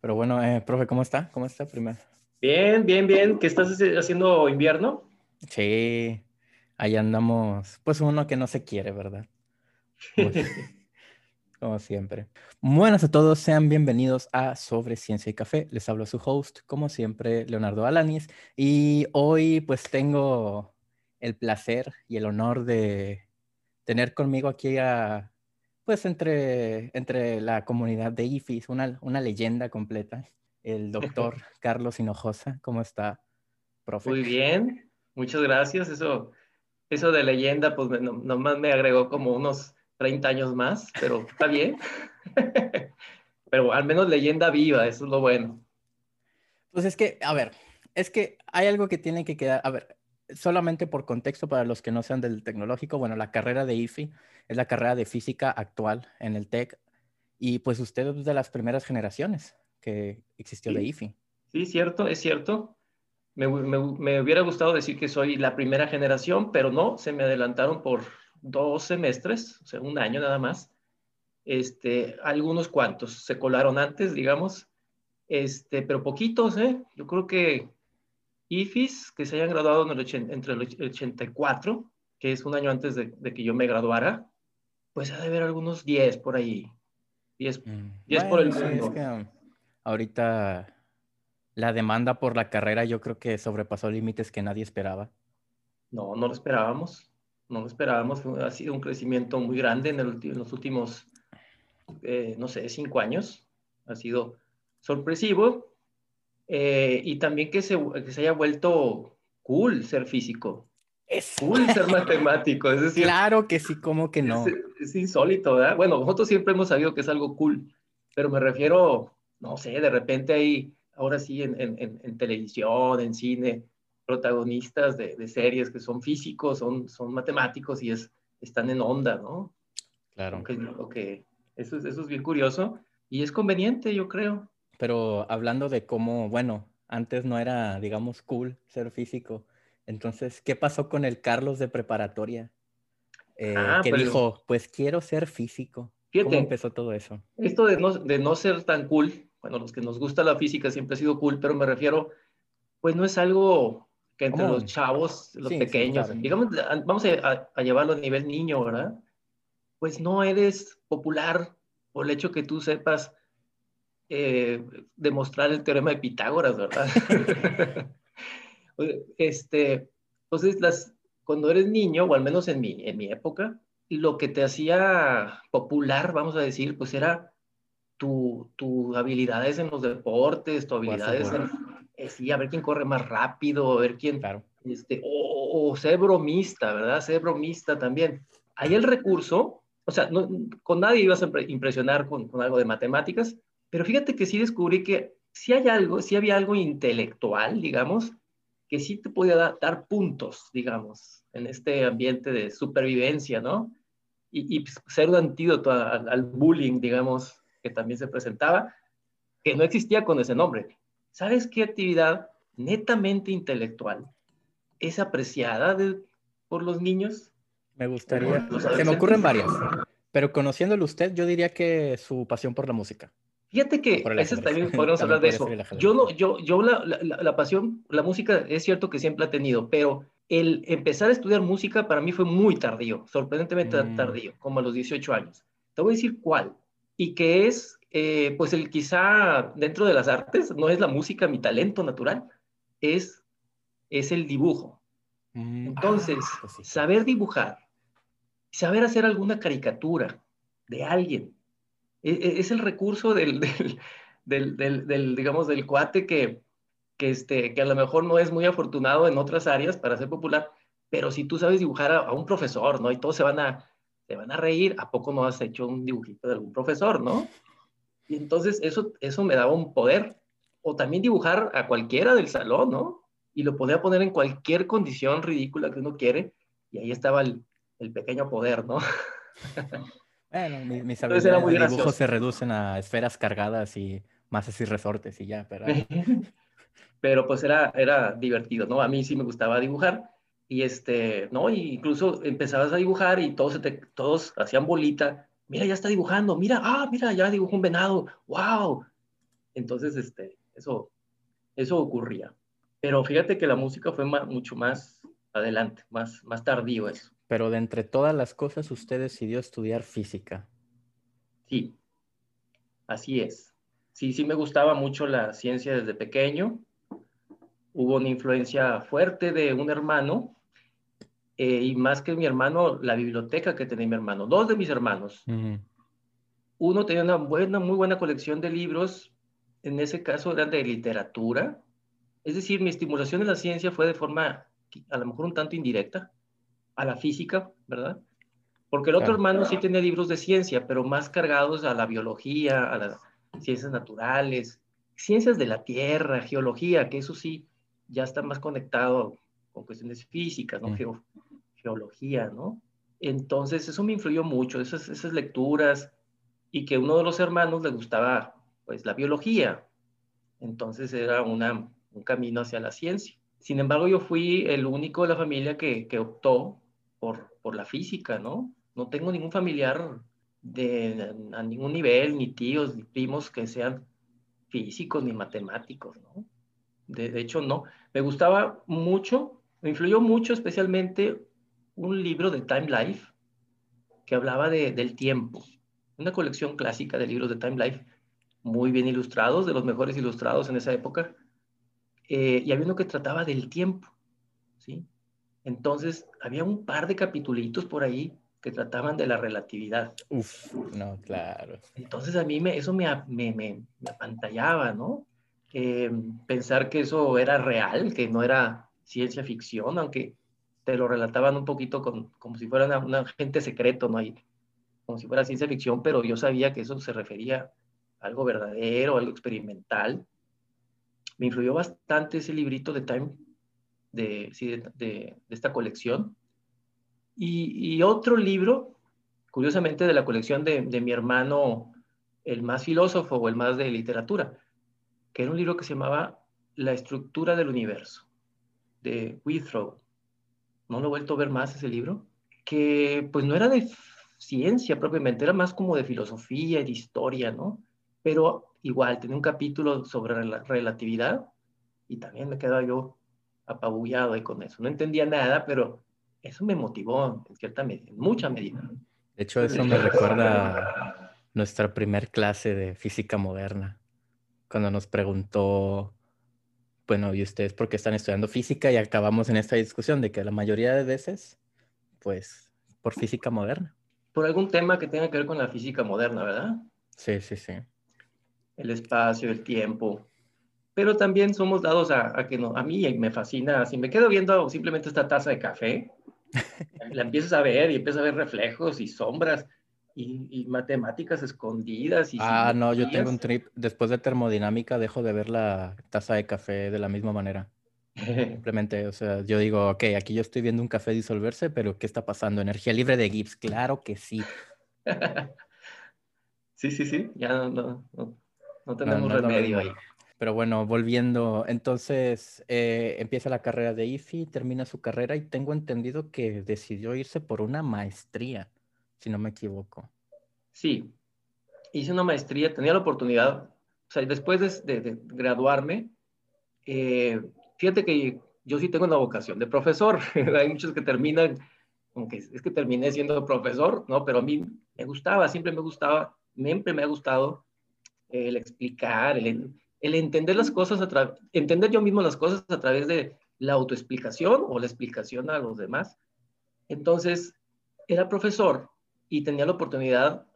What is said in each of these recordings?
Pero bueno, eh, profe, ¿cómo está? ¿Cómo está primero? Bien, bien, bien. ¿Qué estás haciendo invierno? Sí, ahí andamos. Pues uno que no se quiere, ¿verdad? Como, siempre. Buenas a todos, sean bienvenidos a Sobre Ciencia y Café. Les hablo a su host, como siempre, Leonardo Alanis. Y hoy pues tengo el placer y el honor de tener conmigo aquí a pues entre, entre la comunidad de IFIS, una, una leyenda completa, el doctor Carlos Hinojosa. ¿Cómo está, profe? Muy bien, muchas gracias. Eso, eso de leyenda, pues nomás me agregó como unos 30 años más, pero está bien. pero al menos leyenda viva, eso es lo bueno. Pues es que, a ver, es que hay algo que tiene que quedar, a ver, solamente por contexto para los que no sean del tecnológico, bueno, la carrera de IFI es la carrera de física actual en el TEC y pues usted es de las primeras generaciones que existió de IFI. Sí, cierto, es cierto. Me, hubiera gustado decir que soy la primera generación, pero no, se me adelantaron por dos semestres, o sea, un año nada más. Este, algunos cuantos se colaron antes, digamos, este, pero poquitos, ¿eh? Yo creo que IFIS que se hayan graduado en el entre el 84, que es un año antes de, que yo me graduara, pues ha de haber algunos 10 por ahí. 10, mm. por el mundo. Um, ahorita la demanda por la carrera yo creo que sobrepasó límites que nadie esperaba. No, no lo esperábamos. No lo esperábamos. Ha sido un crecimiento muy grande en, los últimos, eh, no sé, cinco años. Ha sido sorpresivo eh, y también que se, que se haya vuelto cool ser físico. Es cool ser matemático. Es decir, claro que sí, como que no. Es, insólito, ¿verdad? Bueno, nosotros siempre hemos sabido que es algo cool, pero me refiero, no sé, de repente hay, ahora sí, en, en, en televisión, en cine, protagonistas de, de, series que son físicos, son, son matemáticos y es, están en onda, ¿no? Claro. Okay, eso, es, eso es bien curioso y es conveniente, yo creo. Pero hablando de cómo, bueno, antes no era, digamos, cool ser físico. Entonces, ¿qué pasó con el Carlos de preparatoria? Eh, ah, que dijo, pues quiero ser físico. ¿Cómo empezó todo eso? Esto de no, de no ser tan cool, bueno, los que nos gusta la física siempre ha sido cool, pero me refiero, pues no es algo que entre los chavos, los pequeños, digamos, vamos a, a, llevarlo a nivel niño, ¿verdad? Pues no eres popular por el hecho que tú sepas eh, demostrar el teorema de Pitágoras, ¿verdad? este, entonces, las, cuando eres niño, o al menos en mi, en mi época, lo que te hacía popular, vamos a decir, pues era tus tu habilidades en los deportes, tu habilidades en, eh, sí, a ver quién corre más rápido, a ver quién, claro. este, o, ser bromista, ¿verdad? Ser bromista también. Ahí el recurso, o sea, no, con nadie ibas a impresionar con, con, algo de matemáticas, pero fíjate que sí descubrí que sí hay algo, sí había algo intelectual, digamos, que sí te podía dar puntos, digamos, en este ambiente de supervivencia, ¿no? Y, pues, ser un antídoto al, bullying, digamos, que también se presentaba, que no existía con ese nombre. ¿Sabes qué actividad netamente intelectual es apreciada por los niños? Me gustaría. Se me ocurren varias, pero conociéndolo usted, yo diría que su pasión por la música. Fíjate que ese también podemos hablar de eso. Yo, no, yo, yo la, la, pasión, la música es cierto que siempre ha tenido, pero el empezar a estudiar música para mí fue muy tardío, sorprendentemente mm. tardío, como a los 18 años. Te voy a decir cuál. Y que es, eh, pues el quizá dentro de las artes, no es la música mi talento natural, es, es el dibujo. Mm. Entonces, ah, pues saber dibujar, saber hacer alguna caricatura de alguien, es el recurso del, del, del, del, digamos, del cuate que, que, este, que a lo mejor no es muy afortunado en otras áreas para ser popular, pero si tú sabes dibujar a, un profesor, ¿no? Y todos se van, a, se van a reír, ¿a poco no has hecho un dibujito de algún profesor, ¿no? Y entonces eso, eso me daba un poder. O también dibujar a cualquiera del salón, ¿no? Y lo podía poner en cualquier condición ridícula que uno quiere, y ahí estaba el, el pequeño poder, ¿no? Bueno, mis, habilidades de dibujo se reducen a esferas cargadas y masas y resortes y ya, pero... pero pues era, era divertido, ¿no? A mí sí me gustaba dibujar y este, ¿no? Y incluso empezabas a dibujar y todos, todos hacían bolita. Mira, ya está dibujando, mira, ah, mira, ya dibujó un venado, wow. Entonces, este, eso, eso ocurría. Pero fíjate que la música fue mucho más adelante, más, más tardío eso. Pero de entre todas las cosas, usted decidió estudiar física. Sí, así es. Sí, sí me gustaba mucho la ciencia desde pequeño. Hubo una influencia fuerte de un hermano eh, y más que mi hermano, la biblioteca que tenía mi hermano. Dos de mis hermanos. Uno tenía una buena, muy buena colección de libros, en ese caso eran de literatura. Es decir, mi estimulación en la ciencia fue de forma a lo mejor un tanto indirecta a la física, ¿verdad? Porque el otro hermano sí tenía libros de ciencia, pero más cargados a la biología, a las ciencias naturales, ciencias de la tierra, geología, que eso sí ya está más conectado con cuestiones físicas, ¿no? Geología, ¿no? Entonces eso me influyó mucho, esas, esas lecturas, y que uno de los hermanos le gustaba, pues, la biología. Entonces era una, un camino hacia la ciencia. Sin embargo, yo fui el único de la familia que, que optó por, por la física, ¿no? No tengo ningún familiar de, a ningún nivel, ni tíos, ni primos que sean físicos ni matemáticos, ¿no? De, de, hecho, no. Me gustaba mucho, me influyó mucho especialmente un libro de Time Life que hablaba de, del tiempo. Una colección clásica de libros de Time Life, muy bien ilustrados, de los mejores ilustrados en esa época. Eh, y había uno que trataba del tiempo, ¿sí? Entonces, había un par de capitulitos por ahí que trataban de la relatividad. Uf, no, claro. Entonces, a mí me, eso me, me, me, apantallaba, ¿no? Eh, pensar que eso era real, que no era ciencia ficción, aunque te lo relataban un poquito con, como si fuera un agente secreto, ¿no? como si fuera ciencia ficción, pero yo sabía que eso se refería a algo verdadero, algo experimental me influyó bastante ese librito de Time, de, de, esta colección. Y, otro libro, curiosamente de la colección de, mi hermano, el más filósofo o el más de literatura, que era un libro que se llamaba La estructura del universo, de Withrow. No lo he vuelto a ver más ese libro, que pues no era de ciencia propiamente, era más como de filosofía y de historia, ¿no? Pero igual, tenía un capítulo sobre la relatividad y también me quedaba yo apabullado ahí con eso. No entendía nada, pero eso me motivó en cierta medida, en mucha medida. De hecho, eso me recuerda nuestra primer clase de física moderna, cuando nos preguntó, bueno, ¿y ustedes por qué están estudiando física? Y acabamos en esta discusión de que la mayoría de veces, pues, por física moderna. Por algún tema que tenga que ver con la física moderna, ¿verdad? Sí, sí, sí el espacio, el tiempo, pero también somos dados a, que no, a mí me fascina, si me quedo viendo simplemente esta taza de café, la empiezas a ver y empiezas a ver reflejos y sombras y, matemáticas escondidas. Y ah, no, yo tengo un trip, después de termodinámica dejo de ver la taza de café de la misma manera. Simplemente, o sea, yo digo, ok, aquí yo estoy viendo un café disolverse, pero ¿qué está pasando? ¿Energía libre de Gibbs? Claro que sí. sí, sí, sí, ya no, no, no tenemos remedio ahí. Pero bueno, volviendo, entonces eh, empieza la carrera de IFI, termina su carrera y tengo entendido que decidió irse por una maestría, si no me equivoco. Sí, hice una maestría, tenía la oportunidad, o sea, después de, graduarme, eh, fíjate que yo sí tengo una vocación de profesor, hay muchos que terminan, aunque es que terminé siendo profesor, ¿no? Pero a mí me gustaba, siempre me gustaba, siempre me ha gustado el explicar, el, entender las cosas, a entender yo mismo las cosas a través de la autoexplicación o la explicación a los demás. Entonces, era profesor y tenía la oportunidad,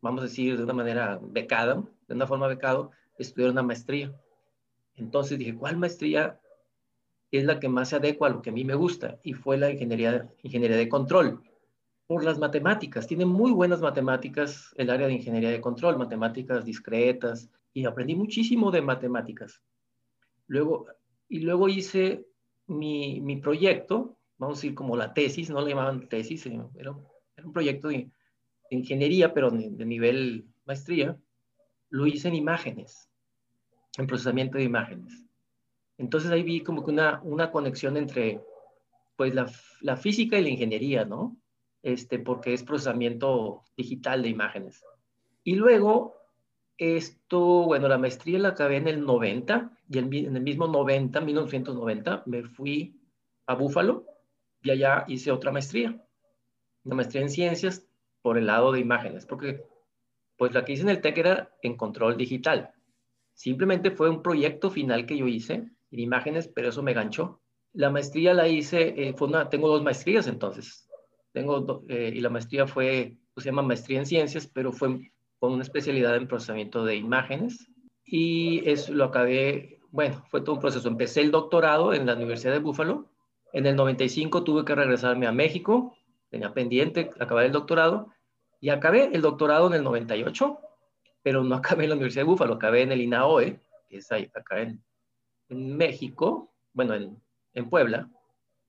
vamos a decir, de una manera becada, de una forma becado, estudiar una maestría. Entonces dije, ¿cuál maestría es la que más se adecua a lo que a mí me gusta? Y fue la ingeniería, ingeniería de control por las matemáticas. Tiene muy buenas matemáticas el área de ingeniería de control, matemáticas discretas, y aprendí muchísimo de matemáticas. Luego, y luego hice mi, mi proyecto, vamos a decir como la tesis, no le llamaban tesis, era, era un proyecto de, ingeniería, pero de, nivel maestría, lo hice en imágenes, en procesamiento de imágenes. Entonces ahí vi como que una, una conexión entre pues la, la física y la ingeniería, ¿no? este, porque es procesamiento digital de imágenes. Y luego esto, bueno, la maestría la acabé en el 90 y en, el mismo 90, 1990, me fui a Búfalo y allá hice otra maestría, una maestría en ciencias por el lado de imágenes, porque pues la que hice en el TEC era en control digital. Simplemente fue un proyecto final que yo hice en imágenes, pero eso me ganchó. La maestría la hice, eh, fue tengo dos maestrías entonces. Tengo, eh, y la maestría fue, pues, se llama maestría en ciencias, pero fue con una especialidad en procesamiento de imágenes. Y eso lo acabé, bueno, fue todo un proceso. Empecé el doctorado en la Universidad de Buffalo. En el 95 tuve que regresarme a México, tenía pendiente acabar el doctorado. Y acabé el doctorado en el 98, pero no acabé en la Universidad de Buffalo, acabé en el INAOE, que es ahí, acá en, en México, bueno, en, en Puebla,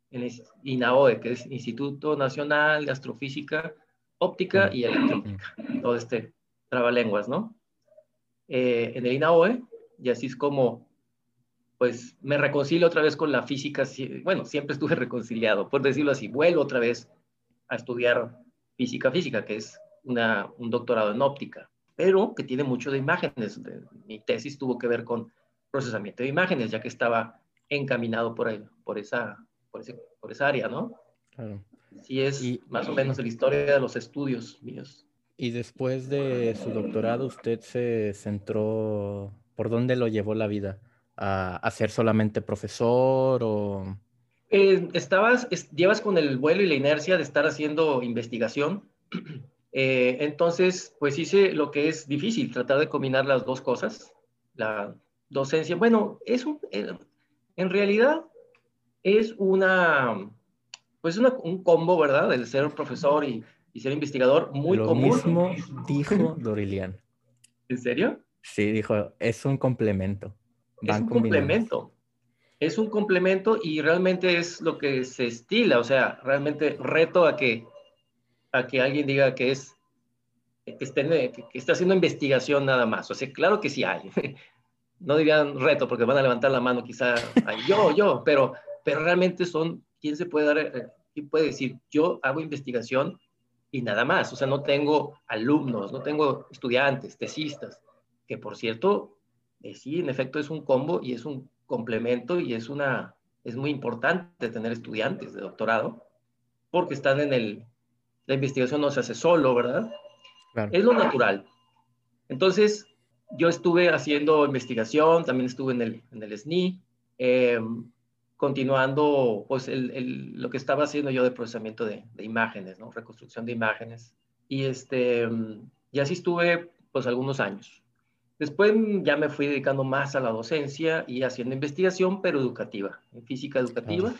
en el INAOE, que es Instituto Nacional de Astrofísica Óptica y Electrónica, todo este trabalenguas, ¿no? Eh, en el INAOE, y así es como, pues, me reconcilio otra vez con la física, bueno, siempre estuve reconciliado, por decirlo así, vuelvo otra vez a estudiar física física, que es una, un doctorado en óptica, pero que tiene mucho de imágenes. Mi tesis tuvo que ver con procesamiento de imágenes, ya que estaba encaminado por, ahí, por, esa, por, ese, por esa área, ¿no? Claro. Sí es más o menos la historia de los estudios míos. Y después de su doctorado, ¿usted se centró, por dónde lo llevó la vida? ¿A, ser solamente profesor o...? Eh, estabas, llevas con el vuelo y la inercia de estar haciendo investigación. Eh, entonces, pues hice lo que es difícil, tratar de combinar las dos cosas. La docencia, bueno, es un, eh, en realidad es una, pues un combo, ¿verdad? Del ser profesor y, ser investigador muy Lo común. mismo dijo Dorilian. ¿En serio? Sí, dijo, es un complemento. es un complemento. Es un complemento y realmente es lo que se estila, o sea, realmente reto a que, a que alguien diga que es que, esté, que está haciendo investigación nada más. O sea, claro que sí hay. no dirían reto porque van a levantar la mano quizá yo, yo, pero, pero realmente son, ¿quién se puede dar, eh, quién puede decir, yo hago investigación y nada más? O sea, no tengo alumnos, no tengo estudiantes, tesistas, que por cierto, eh, sí, en efecto es un combo y es un complemento y es una, es muy importante tener estudiantes de doctorado porque están en el, la investigación no se hace solo, ¿verdad? Es lo natural. Entonces, yo estuve haciendo investigación, también estuve en el, en el SNI, em, continuando pues el, lo que estaba haciendo yo de procesamiento de, imágenes, ¿no? reconstrucción de imágenes. Y, este, y así estuve pues algunos años. Después ya me fui dedicando más a la docencia y haciendo investigación, pero educativa, en física educativa.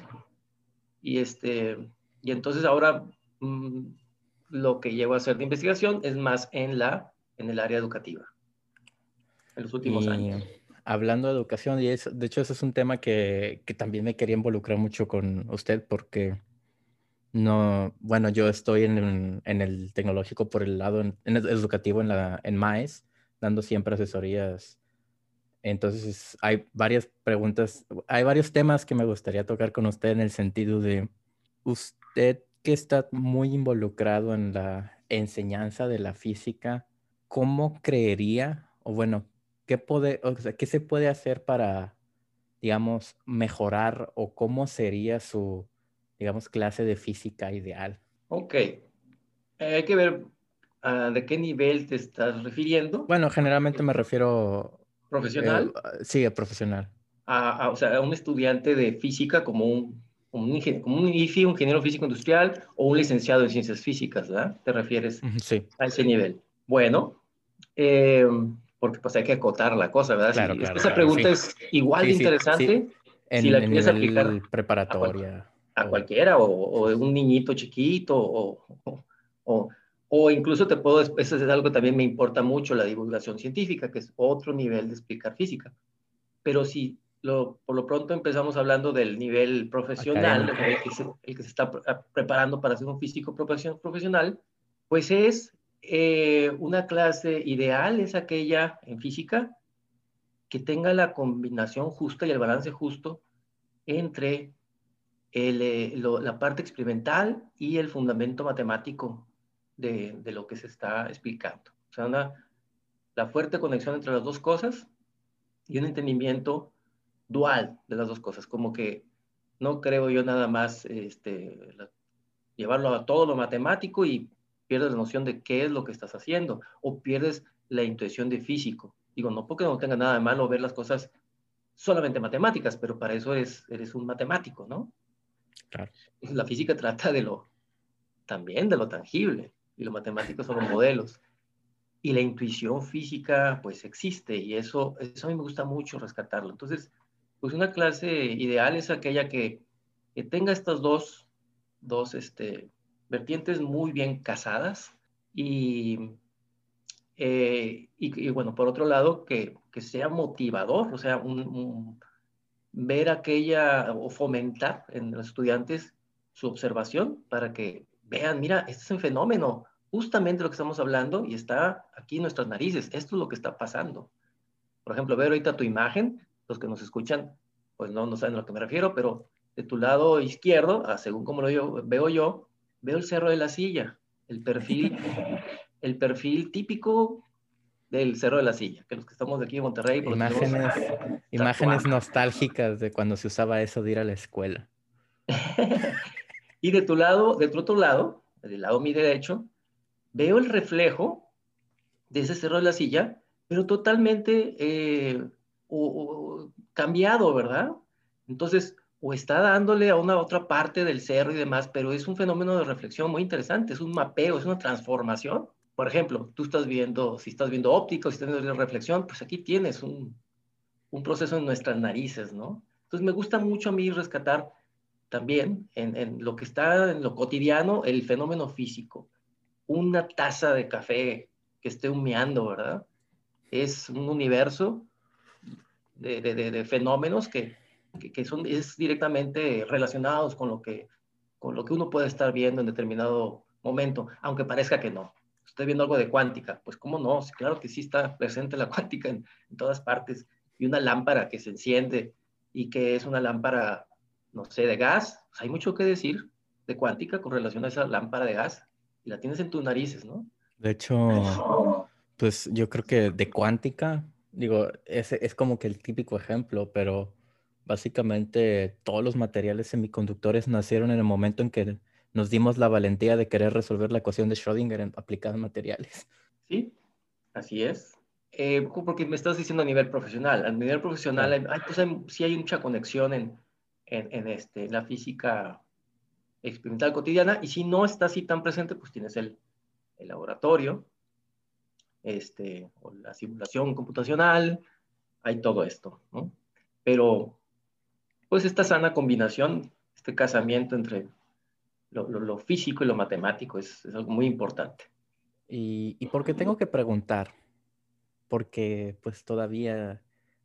Y, este, y entonces ahora mm, lo que llevo a hacer de investigación es más en, la, en el área educativa en los últimos años. Hablando de educación, y eso, de hecho, eso es un tema que, que, también me quería involucrar mucho con usted porque no, bueno, yo estoy en, en el tecnológico por el lado educativo en, la, en MAES, dando siempre asesorías. Entonces, hay varias preguntas, hay varios temas que me gustaría tocar con usted en el sentido de usted que está muy involucrado en la enseñanza de la física, ¿cómo creería, o bueno, ¿qué, puede, o sea, ¿qué se puede hacer para, digamos, mejorar o cómo sería su, digamos, clase de física ideal? Ok. Eh, hay que ver uh, de qué nivel te estás refiriendo. Bueno, generalmente me refiero... ¿Profesional? Eh, sí, profesional. A, o sea, a un estudiante de física como un, un, como un IFI, un ingeniero físico industrial o un licenciado en ciencias físicas, ¿verdad? ¿Te refieres sí. a ese nivel? Bueno, eh, porque pues hay que acotar la cosa, ¿verdad? Claro, claro, esa pregunta es igual de interesante en, si la quieres aplicar preparatoria. A, cualquiera, o, o, un niñito chiquito, o, o, o, incluso te puedo, eso es algo que también me importa mucho, la divulgación científica, que es otro nivel de explicar física. Pero si lo, por lo pronto empezamos hablando del nivel profesional, el que, se, el que, se, está preparando para ser un físico profesional, pues es eh, una clase ideal es aquella en física que tenga la combinación justa y el balance justo entre eh, la parte experimental y el fundamento matemático de, lo que se está explicando. O sea, la fuerte conexión entre las dos cosas y un entendimiento dual de las dos cosas, como que no creo yo nada más este, llevarlo a todo lo matemático y pierdes la noción de qué es lo que estás haciendo o pierdes la intuición de físico. Digo, no porque no tenga nada de malo ver las cosas solamente matemáticas, pero para eso eres, eres un matemático, ¿no? Claro. La física trata de lo, también de lo tangible, y los matemáticos son los modelos. Y la intuición física, pues existe, y eso, eso a mí me gusta mucho rescatarlo. Entonces, pues una clase ideal es aquella que, tenga estas dos, dos este, vertientes muy bien casadas y, eh, y, bueno, por otro lado, que, que sea motivador, o sea, ver aquella o fomentar en los estudiantes su observación para que vean, mira, este es un fenómeno, justamente lo que estamos hablando y está aquí en nuestras narices, esto es lo que está pasando. Por ejemplo, ver ahorita tu imagen, los que nos escuchan, pues no, no saben a lo que me refiero, pero de tu lado izquierdo, ah, según como lo veo yo, veo el cerro de la silla, el perfil, el perfil típico del Cerro de la Silla, que los que estamos de aquí en Monterrey. Imágenes, imágenes nostálgicas de cuando se usaba eso de ir a la escuela. y de tu lado, de tu otro lado, del lado mi derecho, veo el reflejo de ese Cerro de la Silla, pero totalmente eh, cambiado, ¿verdad? Entonces, o está dándole a una otra parte del cerro y demás, pero es un fenómeno de reflexión muy interesante, es un mapeo, es una transformación por ejemplo, tú estás viendo, si estás viendo óptico, si estás viendo reflexión, pues aquí tienes un, un proceso en nuestras narices, ¿no? Entonces me gusta mucho a mí rescatar también en, en, lo que está en lo cotidiano, el fenómeno físico. Una taza de café que esté humeando, ¿verdad? Es un universo de, de, de, fenómenos que, que, que, son es directamente relacionados con lo, que, con lo que uno puede estar viendo en determinado momento, aunque parezca que no estoy viendo algo de cuántica. Pues cómo no, claro que sí está presente la cuántica en, todas partes. Y una lámpara que se enciende y que es una lámpara, no sé, de gas. Pues hay mucho que decir de cuántica con relación a esa lámpara de gas. Y la tienes en tus narices, ¿no? De hecho, pues yo creo que de cuántica, digo, ese es como que el típico ejemplo, pero básicamente todos los materiales semiconductores nacieron en el momento en que nos dimos la valentía de querer resolver la ecuación de Schrödinger en aplicados materiales. Sí, así es. Eh, porque me estás diciendo a nivel profesional. A nivel profesional, hay, pues sí hay mucha conexión en, en, este, la física experimental cotidiana, y si no está así tan presente, pues tienes el, el laboratorio, este, o la simulación computacional, hay todo esto, ¿no? Pero, pues esta sana combinación, este casamiento entre lo, físico y lo matemático es, algo muy importante. ¿Y, ¿Y por qué tengo que preguntar? Porque pues todavía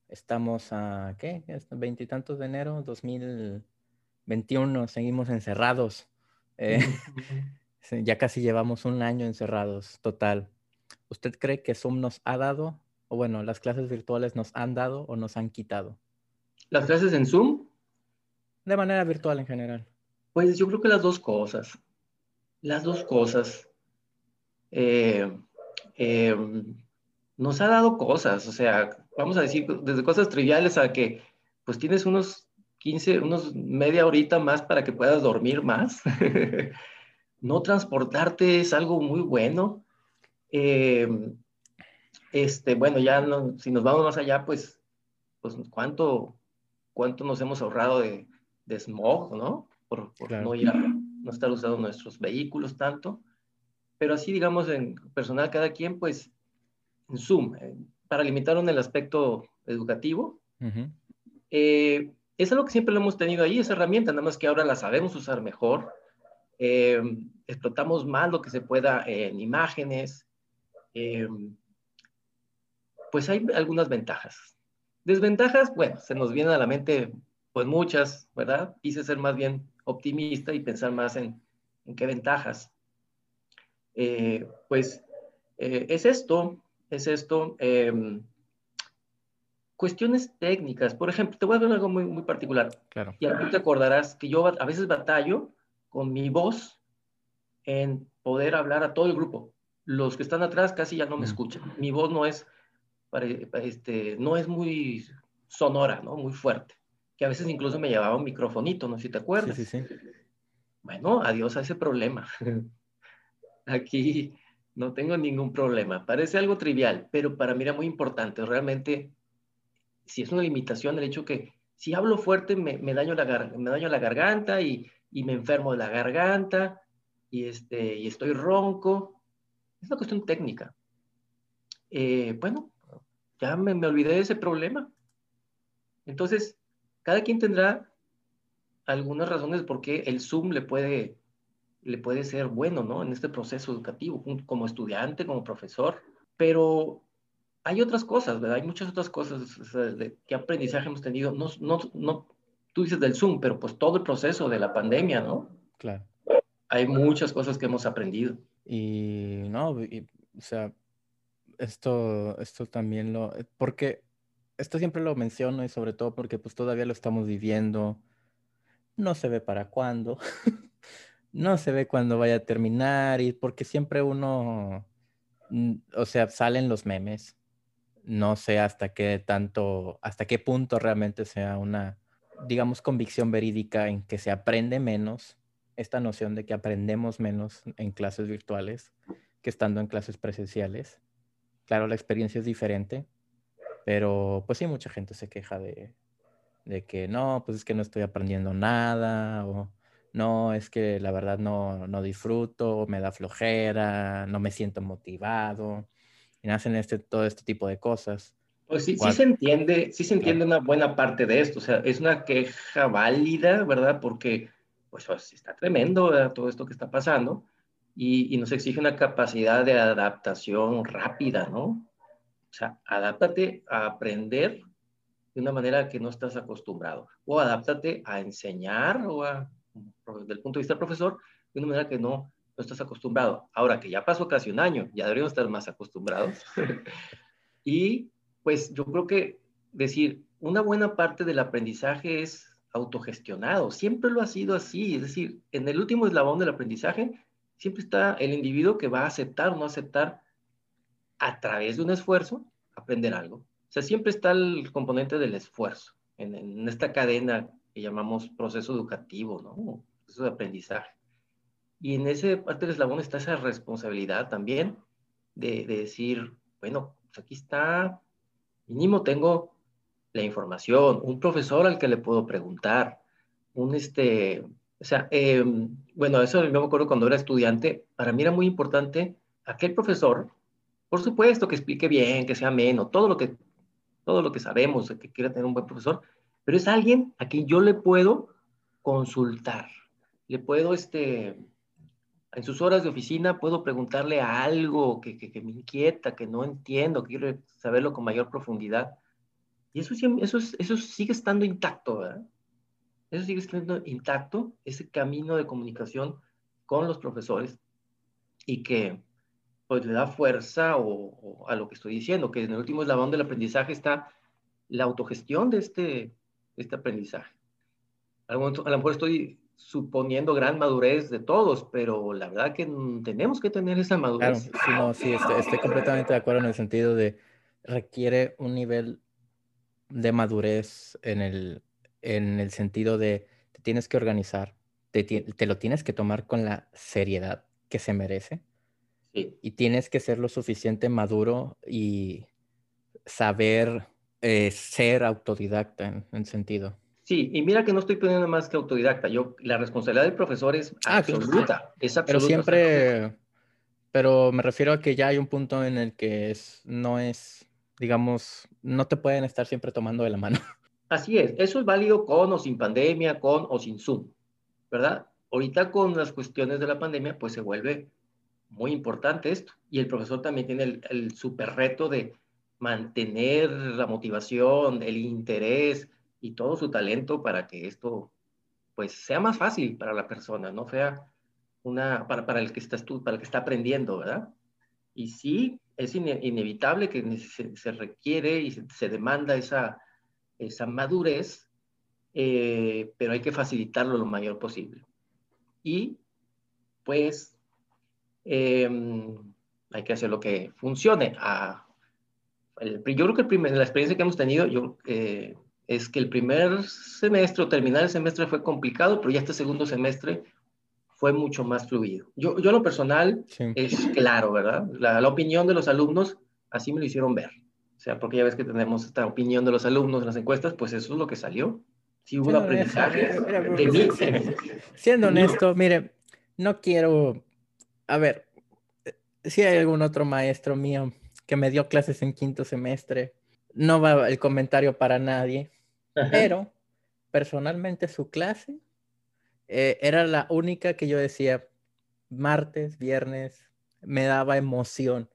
estamos a, ¿qué? Veintitantos de enero, 2021, seguimos encerrados. Eh, ya casi llevamos un año encerrados, total. ¿Usted cree que Zoom nos ha dado, o bueno, las clases virtuales nos han dado o nos han quitado? ¿Las clases en Zoom? De manera virtual en general. Pues yo creo que las dos cosas. Las dos cosas. Eh, eh, nos ha dado cosas, o sea, vamos a decir, desde cosas triviales a que pues tienes unos 15, unos media horita más para que puedas dormir más. no transportarte es algo muy bueno. Eh, este, bueno, ya si nos vamos más allá, pues, pues ¿cuánto, cuánto nos hemos ahorrado de, de smog, ¿no? por, no, ir a, no estar usando nuestros vehículos tanto. Pero así, digamos, en personal cada quien, pues, en Zoom, eh, para limitar en el aspecto educativo. Eh, es algo que siempre lo hemos tenido ahí, esa herramienta, nada más que ahora la sabemos usar mejor. Eh, explotamos más lo que se pueda en imágenes. pues hay algunas ventajas. Desventajas, bueno, se nos vienen a la mente pues muchas, ¿verdad? Quise ser más bien optimista y pensar más en, en qué ventajas. Eh, pues eh, es esto, es esto. Em, cuestiones técnicas, por ejemplo, te voy a dar algo muy, muy particular. Claro. Y a te acordarás que yo a veces batallo con mi voz en poder hablar a todo el grupo. Los que están atrás casi ya no me mm. escuchan. Mi voz no es este, no es muy sonora, ¿no? Muy fuerte. Que a veces incluso me llevaba un microfonito, no sé si te acuerdas. Sí, sí, sí. Bueno, adiós a ese problema. Aquí no tengo ningún problema. Parece algo trivial, pero para mí era muy importante. Realmente, si es una limitación, el hecho que si hablo fuerte me, daño, la, me daño la garganta y, me enfermo de la garganta y, este, y estoy ronco. Es una cuestión técnica. Eh, bueno, ya me, me olvidé de ese problema. Entonces, cada quien tendrá algunas razones por qué el Zoom le puede, le puede ser bueno, ¿no? En este proceso educativo, como estudiante, como profesor. Pero hay otras cosas, ¿verdad? Hay muchas otras cosas de qué aprendizaje hemos tenido. No, no, no, tú dices del Zoom, pero pues todo el proceso de la pandemia, ¿no? Claro. Hay muchas cosas que hemos aprendido. Y no, o sea, esto, esto también lo, porque esto siempre lo menciono y sobre todo porque pues todavía lo estamos viviendo, no se ve para cuándo, no se ve cuándo vaya a terminar y porque siempre uno, mm, o sea, salen los memes, no sé hasta qué tanto, hasta qué punto realmente sea una, digamos, convicción verídica en que se aprende menos, esta noción de que aprendemos menos en clases virtuales que estando en clases presenciales. Claro, la experiencia es diferente, pero pues sí, mucha gente se queja de, de que no, pues es que no estoy aprendiendo nada, o no, es que la verdad no, no disfruto, me da flojera, no me siento motivado, y nacen este, todo este tipo de cosas. Pues sí, sí se entiende, sí se entiende una buena parte de esto, o sea, es una queja válida, ¿verdad? Porque pues, está tremendo todo esto que está pasando y, y, nos exige una capacidad de adaptación rápida, ¿no? O sea, adáptate a aprender de una manera que no estás acostumbrado. O adáptate a enseñar o a, desde el punto de vista del profesor, de una manera que no, no estás acostumbrado. Ahora que ya pasó casi un año, ya deberíamos estar más acostumbrados. y pues yo creo que decir, una buena parte del aprendizaje es autogestionado. Siempre lo ha sido así. Es decir, en el último eslabón del aprendizaje, siempre está el individuo que va a aceptar o no aceptar a través de un esfuerzo aprender algo sea, siempre está el componente del esfuerzo en, esta cadena que llamamos proceso educativo, ¿no? Proceso de aprendizaje. Y en ese parte del eslabón está esa responsabilidad también de, decir, bueno, pues aquí está, mínimo tengo la información, un profesor al que le puedo preguntar, un este, o sea, em, bueno, eso yo me acuerdo cuando era estudiante, para mí era muy importante aquel profesor, por supuesto que explique bien, que sea ameno, todo lo que todo lo que sabemos, que quiera tener un buen profesor, pero es alguien a quien yo le puedo consultar, le puedo, este, en sus horas de oficina, puedo preguntarle algo que, que, me inquieta, que no entiendo, que quiero saberlo con mayor profundidad. Y eso, eso, eso sigue estando intacto, ¿verdad? Eso sigue estando intacto, ese camino de comunicación con los profesores y que pues le da fuerza o, a lo que estoy diciendo, que en el último eslabón del aprendizaje está la autogestión de este, este aprendizaje. A lo, mejor estoy suponiendo gran madurez de todos, pero la verdad que tenemos que tener esa madurez. Claro, sí, sí, estoy, completamente de acuerdo en el sentido de requiere un nivel de madurez en el, en el sentido de te tienes que organizar, te, te lo tienes que tomar con la seriedad que se merece y tienes que ser lo suficiente maduro y saber eh, ser autodidacta en, en, sentido. Sí, y mira que no estoy poniendo más que autodidacta. Yo, la responsabilidad del profesor es ah. Es absoluta. Pero siempre, pero me refiero a que ya hay un punto en el que es, no es, digamos, no te pueden estar siempre tomando de la mano. Así es, eso es válido con o sin pandemia, con o sin Zoom, ¿verdad? Ahorita con las cuestiones de la pandemia, pues se vuelve muy importante esto. Y el profesor también tiene el, el super reto de mantener la motivación, el interés y todo su talento para que esto pues sea más fácil para la persona, no sea una, para, para el que está para el que está aprendiendo, ¿verdad? Y sí, es inevitable que se, requiere y se, demanda esa, esa madurez, eh, pero hay que facilitarlo lo mayor posible. Y pues Em, hay que hacer lo que funcione. A yo creo que el primer, la experiencia que hemos tenido yo, eh, es que el primer semestre o terminar el semestre fue complicado, pero ya este segundo semestre fue mucho más fluido. Yo, yo lo personal es claro, ¿verdad? La, la, opinión de los alumnos así me lo hicieron ver. O sea, porque ya ves que tenemos esta opinión de los alumnos en las encuestas, pues eso es lo que salió. Sí hubo un aprendizaje de mí. Siendo honesto, mire, no quiero... A ver, si hay algún otro maestro mío que me dio clases en quinto semestre, no va el comentario para nadie, pero personalmente su clase eh, era la única que yo decía martes, viernes, me daba emoción.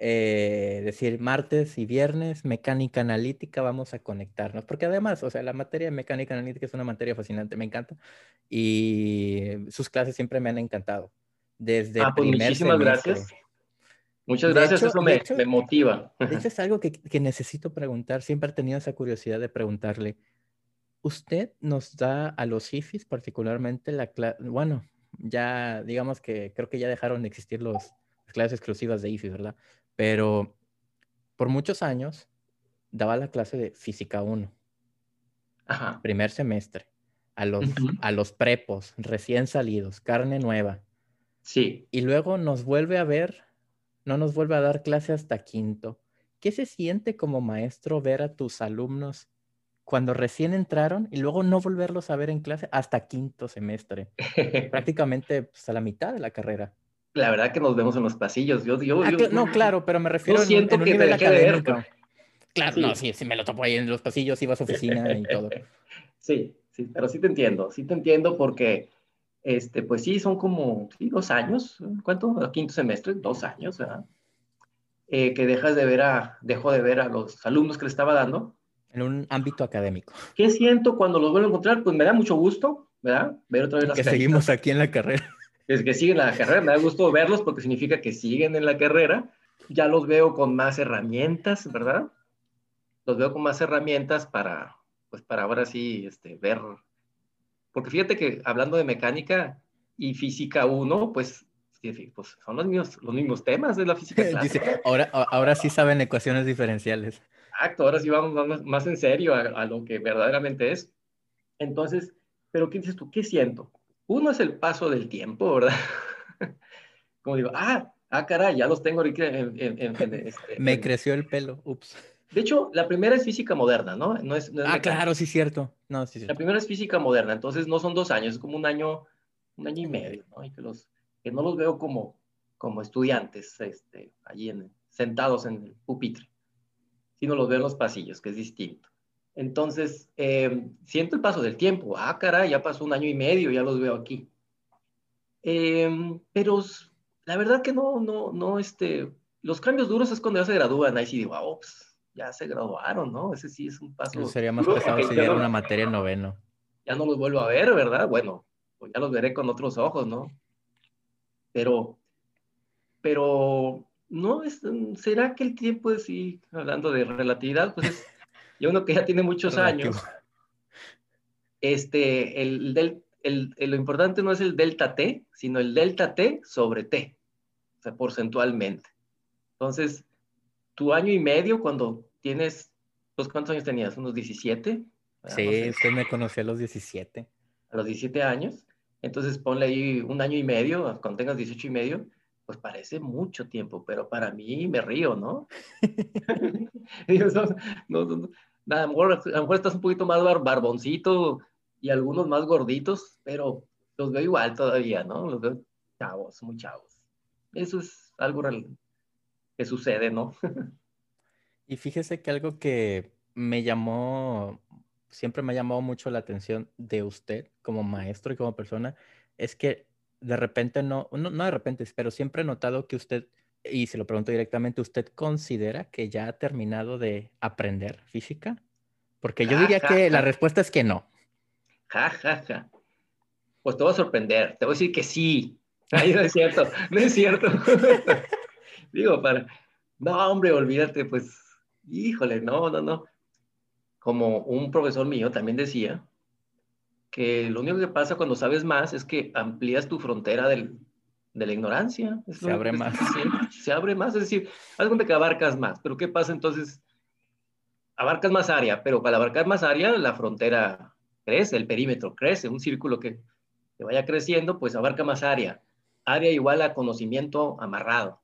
Eh, decir martes y viernes, mecánica analítica, vamos a conectarnos, porque además, o sea, la materia de mecánica analítica es una materia fascinante, me encanta, y sus clases siempre me han encantado. Desde ah, pues muchísimas gracias. Muchas gracias, eso me, me, motiva. De hecho, es algo que, que, necesito preguntar, siempre he tenido esa curiosidad de preguntarle, ¿usted nos da a los IFIs particularmente la clase, bueno, ya digamos que creo que ya dejaron de existir los, las clases exclusivas de IFIS, ¿verdad? Pero por muchos años daba la clase de Física 1. Ajá. Primer semestre. A los, a los prepos, recién salidos, carne nueva. Sí. Y luego nos vuelve a ver, no nos vuelve a dar clase hasta quinto. ¿Qué se siente como maestro ver a tus alumnos cuando recién entraron y luego no volverlos a ver en clase hasta quinto semestre? Prácticamente pues, a la mitad de la carrera la verdad que nos vemos en los pasillos. Yo, yo, ah, no, claro, pero me refiero yo siento en, un que nivel académico. Ver, claro, no, sí, sí me lo topo ahí en los pasillos, iba a su oficina y todo. Sí, sí, pero sí te entiendo, sí te entiendo porque, este, pues sí, son como sí, dos años, ¿cuánto? Quinto semestre, dos años, ¿verdad? Eh, que dejas de ver a, dejo de ver a los alumnos que le estaba dando. En un ámbito académico. ¿Qué siento cuando los vuelvo a encontrar? Pues me da mucho gusto, ¿verdad? Ver otra vez las Que seguimos aquí en la carrera es que siguen la carrera. Me da gusto verlos porque significa que siguen en la carrera. Ya los veo con más herramientas, ¿verdad? Los veo con más herramientas para, pues para ahora sí, este, ver. Porque fíjate que hablando de mecánica y física 1, pues, pues son los mismos, los mismos temas de la física Dice, ahora, ahora sí saben ecuaciones diferenciales. Exacto, ahora sí vamos más, en serio a, a lo que verdaderamente es. Entonces, pero ¿qué dices tú? ¿Qué siento? Uno es el paso del tiempo, ¿verdad? Como digo, ah, ah, caray, ya los tengo ahorita en, este, Me creció el pelo, ups. De hecho, la primera es física moderna, ¿no? no, es, ah, claro, sí, cierto. No, sí, La primera es física moderna, entonces no son dos años, es como un año, un año y medio, ¿no? Y que, los, que no los veo como, como estudiantes, este, allí en, sentados en el pupitre, sino los veo en los pasillos, que es distinto. Entonces, em, siento el paso del tiempo. Ah, caray, ya pasó un año y medio, ya los veo aquí. Em, pero la verdad que no, no, no, este, los cambios duros es cuando ya se gradúan. Ahí sí digo, ah, pues, ya se graduaron, ¿no? Ese sí es un paso. sería más pesado si diera una materia en noveno. Ya no los vuelvo a ver, ¿verdad? Bueno, pues ya los veré con otros ojos, ¿no? Pero, pero, no, es, ¿será que el tiempo es, sí, hablando de relatividad, pues es y uno que ya tiene muchos años, este, el, del, el, lo importante no es el delta T, sino el delta T sobre T, o sea, porcentualmente. Entonces, tu año y medio cuando tienes, pues, ¿cuántos años tenías? ¿Unos 17? Sí, usted me conoció a los 17. A los 17 años. Entonces, ponle ahí un año y medio, cuando tengas 18 y medio, pues parece mucho tiempo, pero para mí me río, ¿no? no, no, a lo, mejor, estás un poquito más barboncito y algunos más gorditos, pero los veo igual todavía, ¿no? Los veo chavos, muy chavos. Eso es algo que sucede, ¿no? y fíjese que algo que me llamó, siempre me ha llamado mucho la atención de usted como maestro y como persona, es que de repente no, no, no de repente, pero siempre he notado que usted y se lo pregunto directamente, ¿usted considera que ya ha terminado de aprender física? Porque yo diría que la respuesta es que no. Ja, ja, ja. Pues te voy a sorprender, te voy a decir que sí. Ay, no es cierto, no es cierto. Digo, para... No, hombre, olvídate, pues, híjole, no, no, no. Como un profesor mío también decía, que lo único que pasa cuando sabes más es que amplías tu frontera del, de la ignorancia. se abre más. Se abre más, es decir, haz cuenta que abarcas más, pero ¿qué pasa entonces? Abarcas más área, pero para abarcar más área, la frontera crece, el perímetro crece, un círculo que, que vaya creciendo, pues abarca más área. Área igual a conocimiento amarrado.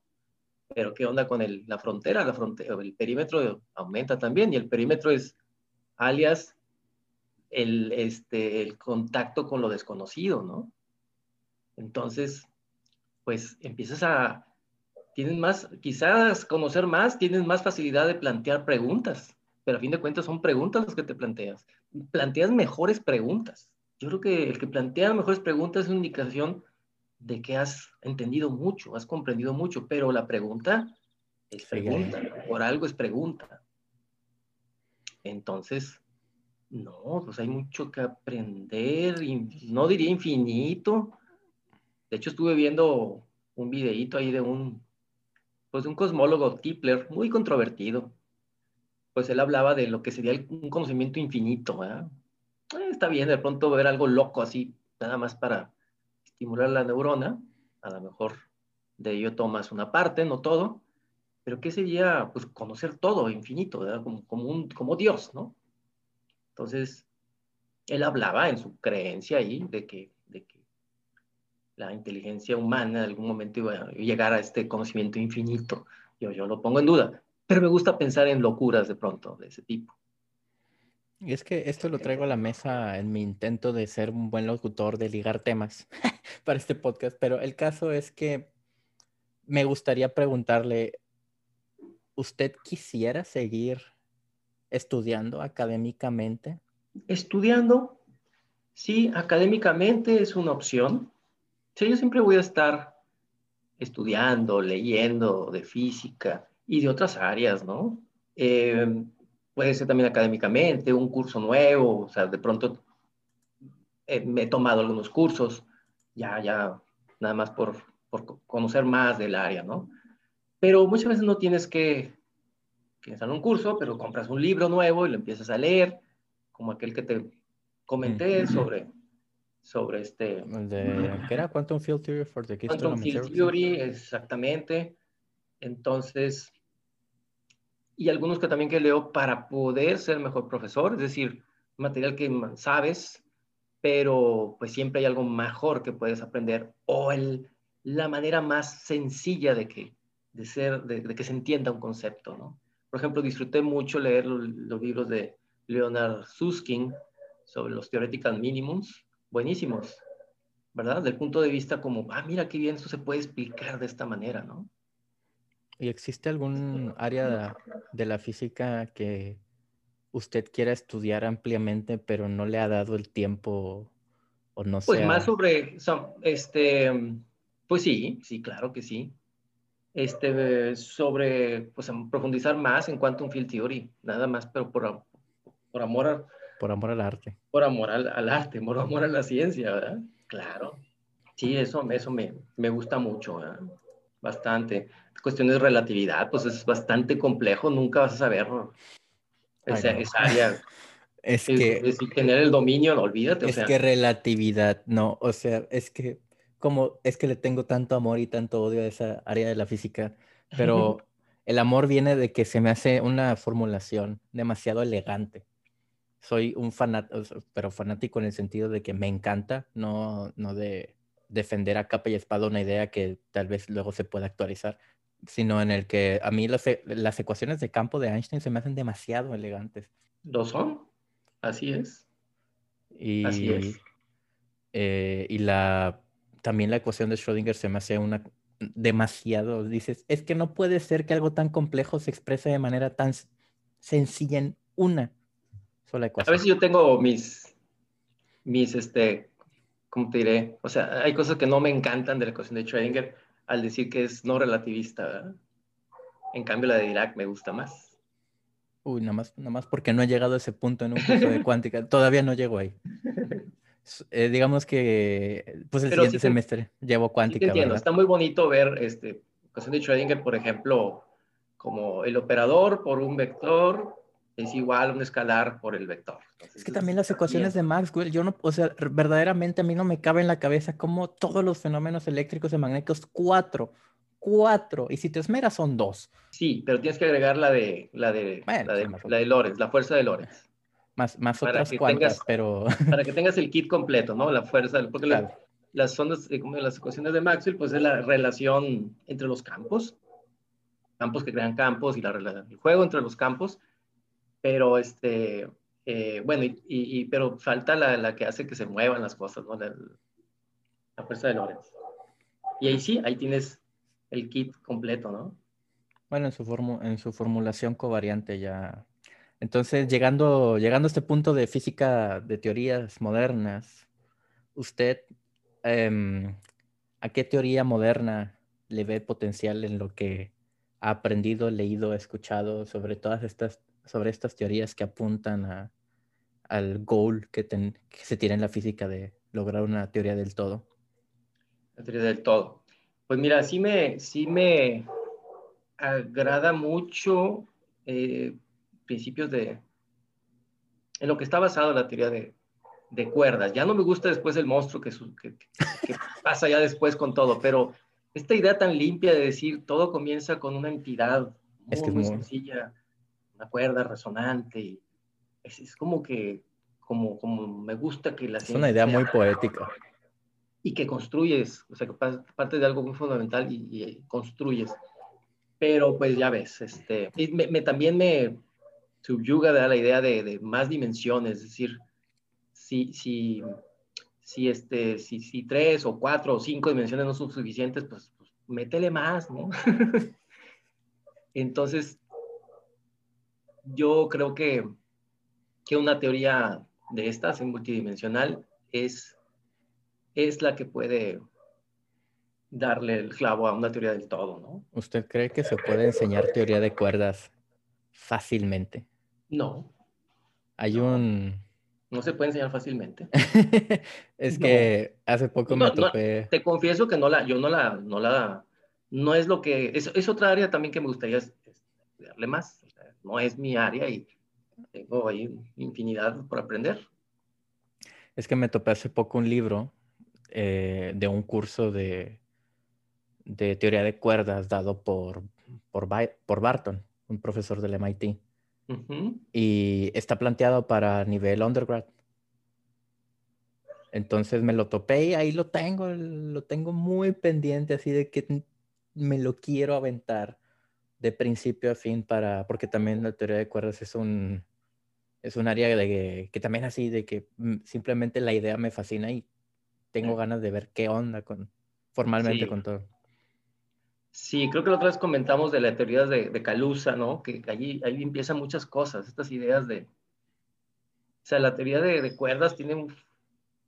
Pero ¿qué onda con el, la frontera? La frontera, el perímetro aumenta también y el perímetro es alias el, este, el contacto con lo desconocido, ¿no? Entonces, pues empiezas a, tienes más, quizás conocer más, tienes más facilidad de plantear preguntas, pero a fin de cuentas son preguntas las que te planteas. Planteas mejores preguntas. Yo creo que el que plantea mejores preguntas es una indicación de que has entendido mucho, has comprendido mucho, pero la pregunta es pregunta, por algo es pregunta. Entonces, no, pues hay mucho que aprender, no diría infinito. De hecho, estuve viendo un videíto ahí de un, pues de un cosmólogo Tipler, muy controvertido. Pues él hablaba de lo que sería un conocimiento infinito. Eh, está bien de pronto ver algo loco así, nada más para estimular la neurona, a lo mejor de ello tomas una parte, no todo, pero ¿qué sería pues, conocer todo, infinito, Como, como, un, como Dios, ¿no? Entonces, él hablaba en su creencia ahí de que, de que la inteligencia humana en algún momento iba a llegar a este conocimiento infinito. Yo, yo lo pongo en duda, pero me gusta pensar en locuras de pronto de ese tipo. Y es que esto lo traigo a la mesa en mi intento de ser un buen locutor, de ligar temas para este podcast, pero el caso es que me gustaría preguntarle, ¿usted quisiera seguir estudiando académicamente? Estudiando, sí, académicamente es una opción. Sí, yo siempre voy a estar estudiando, leyendo de física y de otras áreas, ¿no? Eh, puede ser también académicamente, un curso nuevo, o sea, de pronto eh, me he tomado algunos cursos, ya, ya, nada más por, por, conocer más del área, ¿no? Pero muchas veces no tienes que, que en un curso, pero compras un libro nuevo y lo empiezas a leer, como aquel que te comenté sobre, sobre este... De, ¿Qué era? Quantum Field Theory for the Quantum Field Theory, exactamente. Entonces, y algunos que también que leo para poder ser mejor profesor, es decir, material que sabes, pero pues siempre hay algo mejor que puedes aprender o el, la manera más sencilla de que, de ser, de, que se entienda un concepto, ¿no? Por ejemplo, disfruté mucho leer los, libros de Leonard Susskind sobre los theoretical minimums, buenísimos, ¿verdad? Del punto de vista como, ah, mira qué bien, esto se puede explicar de esta manera, ¿no? ¿Y existe algún área de la física que usted quiera estudiar ampliamente, pero no le ha dado el tiempo o no sé? Pues más sobre, este, pues sí, sí, claro que sí. Este, sobre, pues profundizar más en Quantum Field Theory, nada más, pero por, por amor Por amor al arte. Por amor al, arte, por amor a la ciencia, ¿verdad? Claro. Sí, eso, eso me, me gusta mucho, ¿verdad? Bastante cuestiones de relatividad, pues es bastante complejo, nunca vas a saber esa, área. es que... Es, tener el dominio, olvídate. Es que relatividad, no, o sea, es que como es que le tengo tanto amor y tanto odio a esa área de la física, pero el amor viene de que se me hace una formulación demasiado elegante. Soy un fanático, pero fanático en el sentido de que me encanta, no, no de defender a capa y espada una idea que tal vez luego se pueda actualizar, sino en el que a mí las, e, las ecuaciones de campo de Einstein se me hacen demasiado elegantes. Lo son, así es. Y, así es. Eh, y la, también la ecuación de Schrödinger se me hace una demasiado, dices, es que no puede ser que algo tan complejo se exprese de manera tan sencilla en una sola ecuación. A veces yo tengo mis, mis, este, ¿cómo te diré? O sea, hay cosas que no me encantan de la ecuación de Schrödinger, al decir que es no relativista. En cambio, la de Dirac me gusta más. Uy, nada más, nada más porque no he llegado a ese punto en un curso de cuántica. Todavía no llego ahí. Eh, digamos que, pues el siguiente semestre llevo cuántica. entiendo. Está muy bonito ver, este, cuestión de Schrödinger, por ejemplo, como el operador por un vector es igual a un escalar por el vector. es que también las ecuaciones de Maxwell, yo no, o sea, verdaderamente a mí no me cabe en la cabeza cómo todos los fenómenos eléctricos y magnéticos, cuatro, cuatro, y si te esmeras son dos. Sí, pero tienes que agregar la de, la de, la, de la de Lorentz, la fuerza de Lorentz. Más, más otras cuantas, pero... Para que tengas el kit completo, ¿no? La fuerza, porque las ondas, eh, como las ecuaciones de Maxwell, pues es la relación entre los campos, campos que crean campos y la, el juego entre los campos, pero este, eh, bueno, y, pero falta la, la, que hace que se muevan las cosas, ¿no? La, la fuerza de Lorentz. Y ahí sí, ahí tienes el kit completo, ¿no? Bueno, en su, en su formulación covariante ya. Entonces, llegando, llegando a este punto de física de teorías modernas, ¿usted em, a qué teoría moderna le ve potencial en lo que ha aprendido, leído, escuchado sobre todas estas sobre estas teorías que apuntan al goal que, se tiene en la física de lograr una teoría del todo? La teoría del todo. Pues mira, sí me, sí me agrada mucho eh, principios de... en lo que está basado la teoría de, cuerdas. Ya no me gusta después el monstruo que, que, pasa ya después con todo, pero esta idea tan limpia de decir todo comienza con una entidad es que muy sencilla una cuerda resonante. Y es, como que, como, como me gusta que la Es una idea muy poética. Y que construyes, o sea, que parte de algo muy fundamental y, construyes. Pero pues ya ves, este, me, también me subyuga de la idea de, más dimensiones, es decir, si, si, si, este, si, si tres o cuatro o cinco dimensiones no son suficientes, pues, pues métele más, ¿no? Entonces, yo creo que, que una teoría de estas en multidimensional es, es la que puede darle el clavo a una teoría del todo, ¿no? ¿Usted cree que se puede enseñar teoría de cuerdas fácilmente? No. Hay un... No se puede enseñar fácilmente. es que hace poco me topé... te confieso que no la, yo no la, no la, no es lo que, es, es otra área también que me gustaría estudiarle más no es mi área y tengo ahí infinidad por aprender. Es que me topé hace poco un libro eh, de un curso de, de, teoría de cuerdas dado por, por, por Barton, un profesor del MIT. Y está planteado para nivel undergrad. Entonces me lo topé y ahí lo tengo, lo tengo muy pendiente, así de que me lo quiero aventar de principio a fin para, porque también la teoría de cuerdas es un, es un área de que, también así, de que mm, simplemente la idea me fascina y tengo ganas de ver qué onda con, formalmente con todo. Sí, creo que la otra vez comentamos de la teoría de, de Calusa, ¿no? Que allí, ahí empiezan muchas cosas, estas ideas de... O sea, la teoría de, cuerdas tiene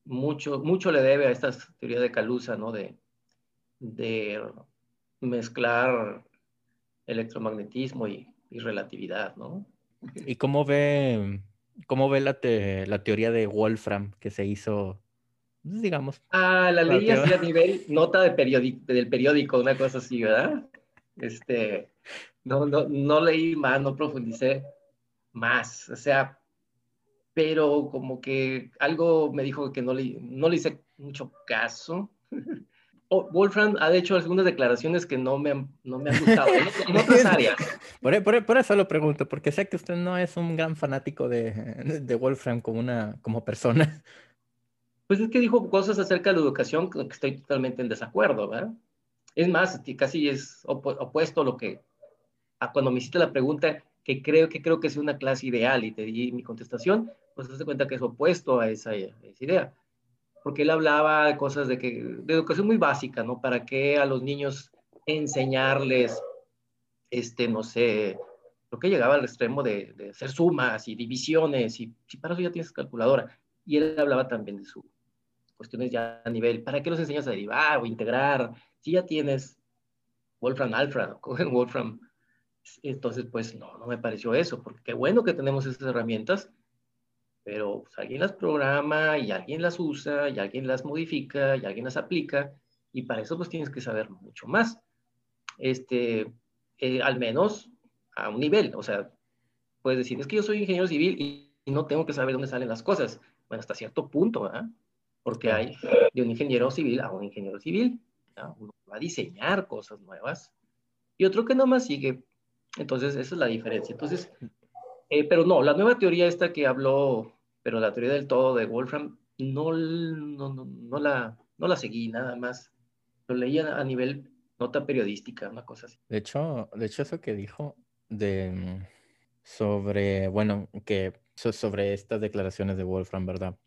mucho, mucho le debe a esta teoría de Calusa, ¿no? De, de mezclar electromagnetismo y, relatividad, ¿no? ¿Y cómo ve, cómo ve la, la teoría de Wolfram que se hizo, pues, digamos? Ah, la leí así a nivel nota de del periódico, una cosa así, ¿verdad? Este, no, no, no leí más, no profundicé más, o sea, pero como que algo me dijo que no le, no le hice mucho caso. Wolfram ha hecho algunas declaraciones que no me han, no me han gustado en, otras áreas. Por, eso lo pregunto, porque sé que usted no es un gran fanático de, de, Wolfram como, una, como persona. Pues es que dijo cosas acerca de la educación que estoy totalmente en desacuerdo, ¿verdad? Es más, casi es opuesto a lo que, a cuando me hiciste la pregunta, que creo que creo que es una clase ideal y te di mi contestación, pues te das cuenta que es opuesto a esa, a esa idea porque él hablaba de cosas de, que, de educación muy básica, ¿no? ¿Para qué a los niños enseñarles, este, no sé, lo que llegaba al extremo de, de hacer sumas y divisiones, y si para eso ya tienes calculadora. Y él hablaba también de sus cuestiones ya a nivel, ¿para qué los enseñas a derivar o integrar? Si ya tienes Wolfram Alpha, cogen Wolfram. Entonces, pues no, no me pareció eso, porque qué bueno que tenemos esas herramientas, pero pues, alguien las programa y alguien las usa y alguien las modifica y alguien las aplica y para eso pues tienes que saber mucho más. Este, eh, al menos a un nivel, o sea, puedes decir, es que yo soy ingeniero civil y, no tengo que saber dónde salen las cosas. Bueno, hasta cierto punto, ¿verdad? Porque hay de un ingeniero civil a un ingeniero civil. Uno va a diseñar cosas nuevas y otro que no más sigue. Entonces, esa es la diferencia. Entonces, eh, pero no, la nueva teoría esta que habló, pero la teoría del todo de Wolfram, no, no, no, no la, no la seguí nada más. Lo leía a nivel nota periodística, una cosa así. De hecho, de hecho eso que dijo de mm, sobre, bueno, que sobre estas declaraciones de Wolfram, ¿verdad?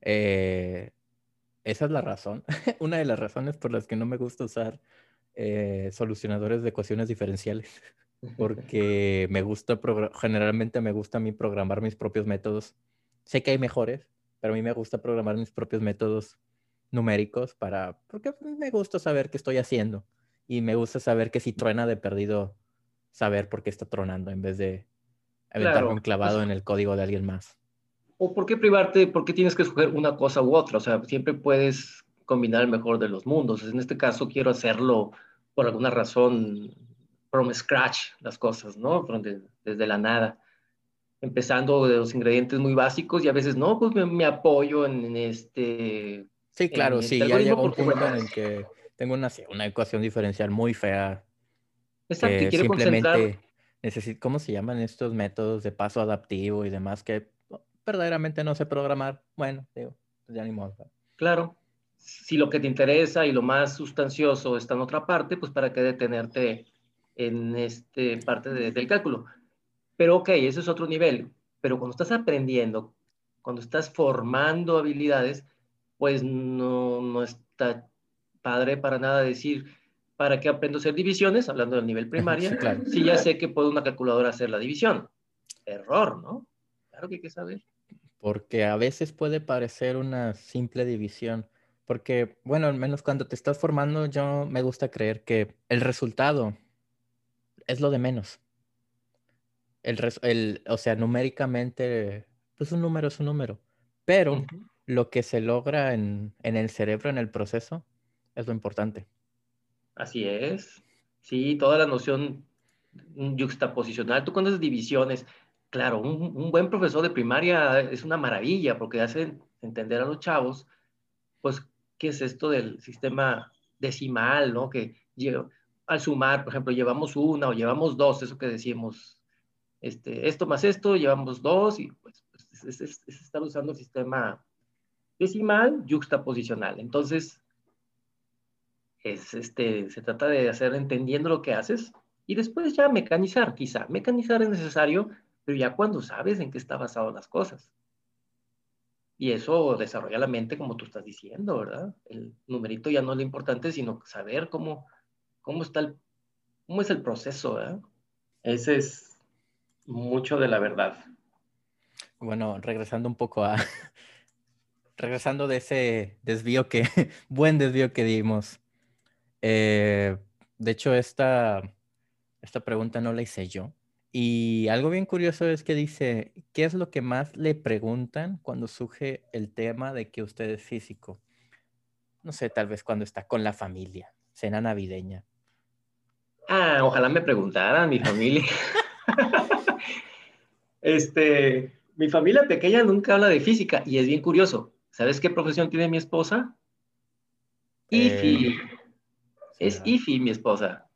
Eh, esa es la razón, una de las razones por las que no me gusta usar eh, solucionadores de ecuaciones diferenciales, porque me gusta, generalmente me gusta a mí programar mis propios métodos. Sé que hay mejores, pero a mí me gusta programar mis propios métodos numéricos para, porque me gusta saber qué estoy haciendo y me gusta saber que si truena de perdido, saber por qué está tronando en vez de aventarme un clavado en el código de alguien más. ¿O por qué privarte? ¿Por qué tienes que escoger una cosa u otra? O sea, siempre puedes combinar el mejor de los mundos. En este caso quiero hacerlo por alguna razón from scratch, las cosas, ¿no? desde la nada. Empezando de los ingredientes muy básicos y a veces no, pues me, apoyo en, este... Sí, claro, sí, ya un punto en el que tengo una, una ecuación diferencial muy fea. Exacto, y simplemente necesito, ¿cómo se llaman estos métodos de paso adaptivo y demás que verdaderamente no sé programar? Bueno, digo, pues ya ni modo. Claro. Si lo que te interesa y lo más sustancioso está en otra parte, pues para qué detenerte en este parte del cálculo. Pero ok, ese es otro nivel. Pero cuando estás aprendiendo, cuando estás formando habilidades, pues no, no está padre para nada decir, ¿para qué aprendo a hacer divisiones? Hablando del nivel primaria, si ya sé que puedo una calculadora hacer la división. Error, ¿no? Claro que hay que saber. Porque a veces puede parecer una simple división. Porque, bueno, al menos cuando te estás formando, yo me gusta creer que el resultado es lo de menos. El, el o sea, numéricamente, pues un número es un número. Pero lo que se logra en, en el cerebro, en el proceso, es lo importante. Así es. Sí, toda la noción juxtaposicional. Tú conoces divisiones. Claro, un, buen profesor de primaria es una maravilla porque hace entender a los chavos, pues, qué es esto del sistema decimal, ¿no? Que al sumar, por ejemplo, llevamos una o llevamos dos, eso que decimos, este, esto más esto, llevamos dos, y pues, pues es, es, estar usando el sistema decimal juxtaposicional. Entonces, es, este, se trata de hacer entendiendo lo que haces y después ya mecanizar, quizá. Mecanizar es necesario, pero ya cuando sabes en qué está basado las cosas. Y eso desarrolla la mente como tú estás diciendo, ¿verdad? El numerito ya no es lo importante, sino saber cómo, cómo está el, cómo es el proceso, ¿verdad? Ese es mucho de la verdad. Bueno, regresando un poco a, regresando de ese desvío que, buen desvío que dimos eh, de hecho, esta, esta pregunta no la hice yo. Y algo bien curioso es que dice, ¿qué es lo que más le preguntan cuando surge el tema de que usted es físico? No sé, tal vez cuando está con la familia, cena navideña. Ah, ojalá me preguntaran mi familia. este, mi familia pequeña nunca habla de física y es bien curioso. ¿Sabes qué profesión tiene mi esposa? Eh, es Ifi, mi esposa.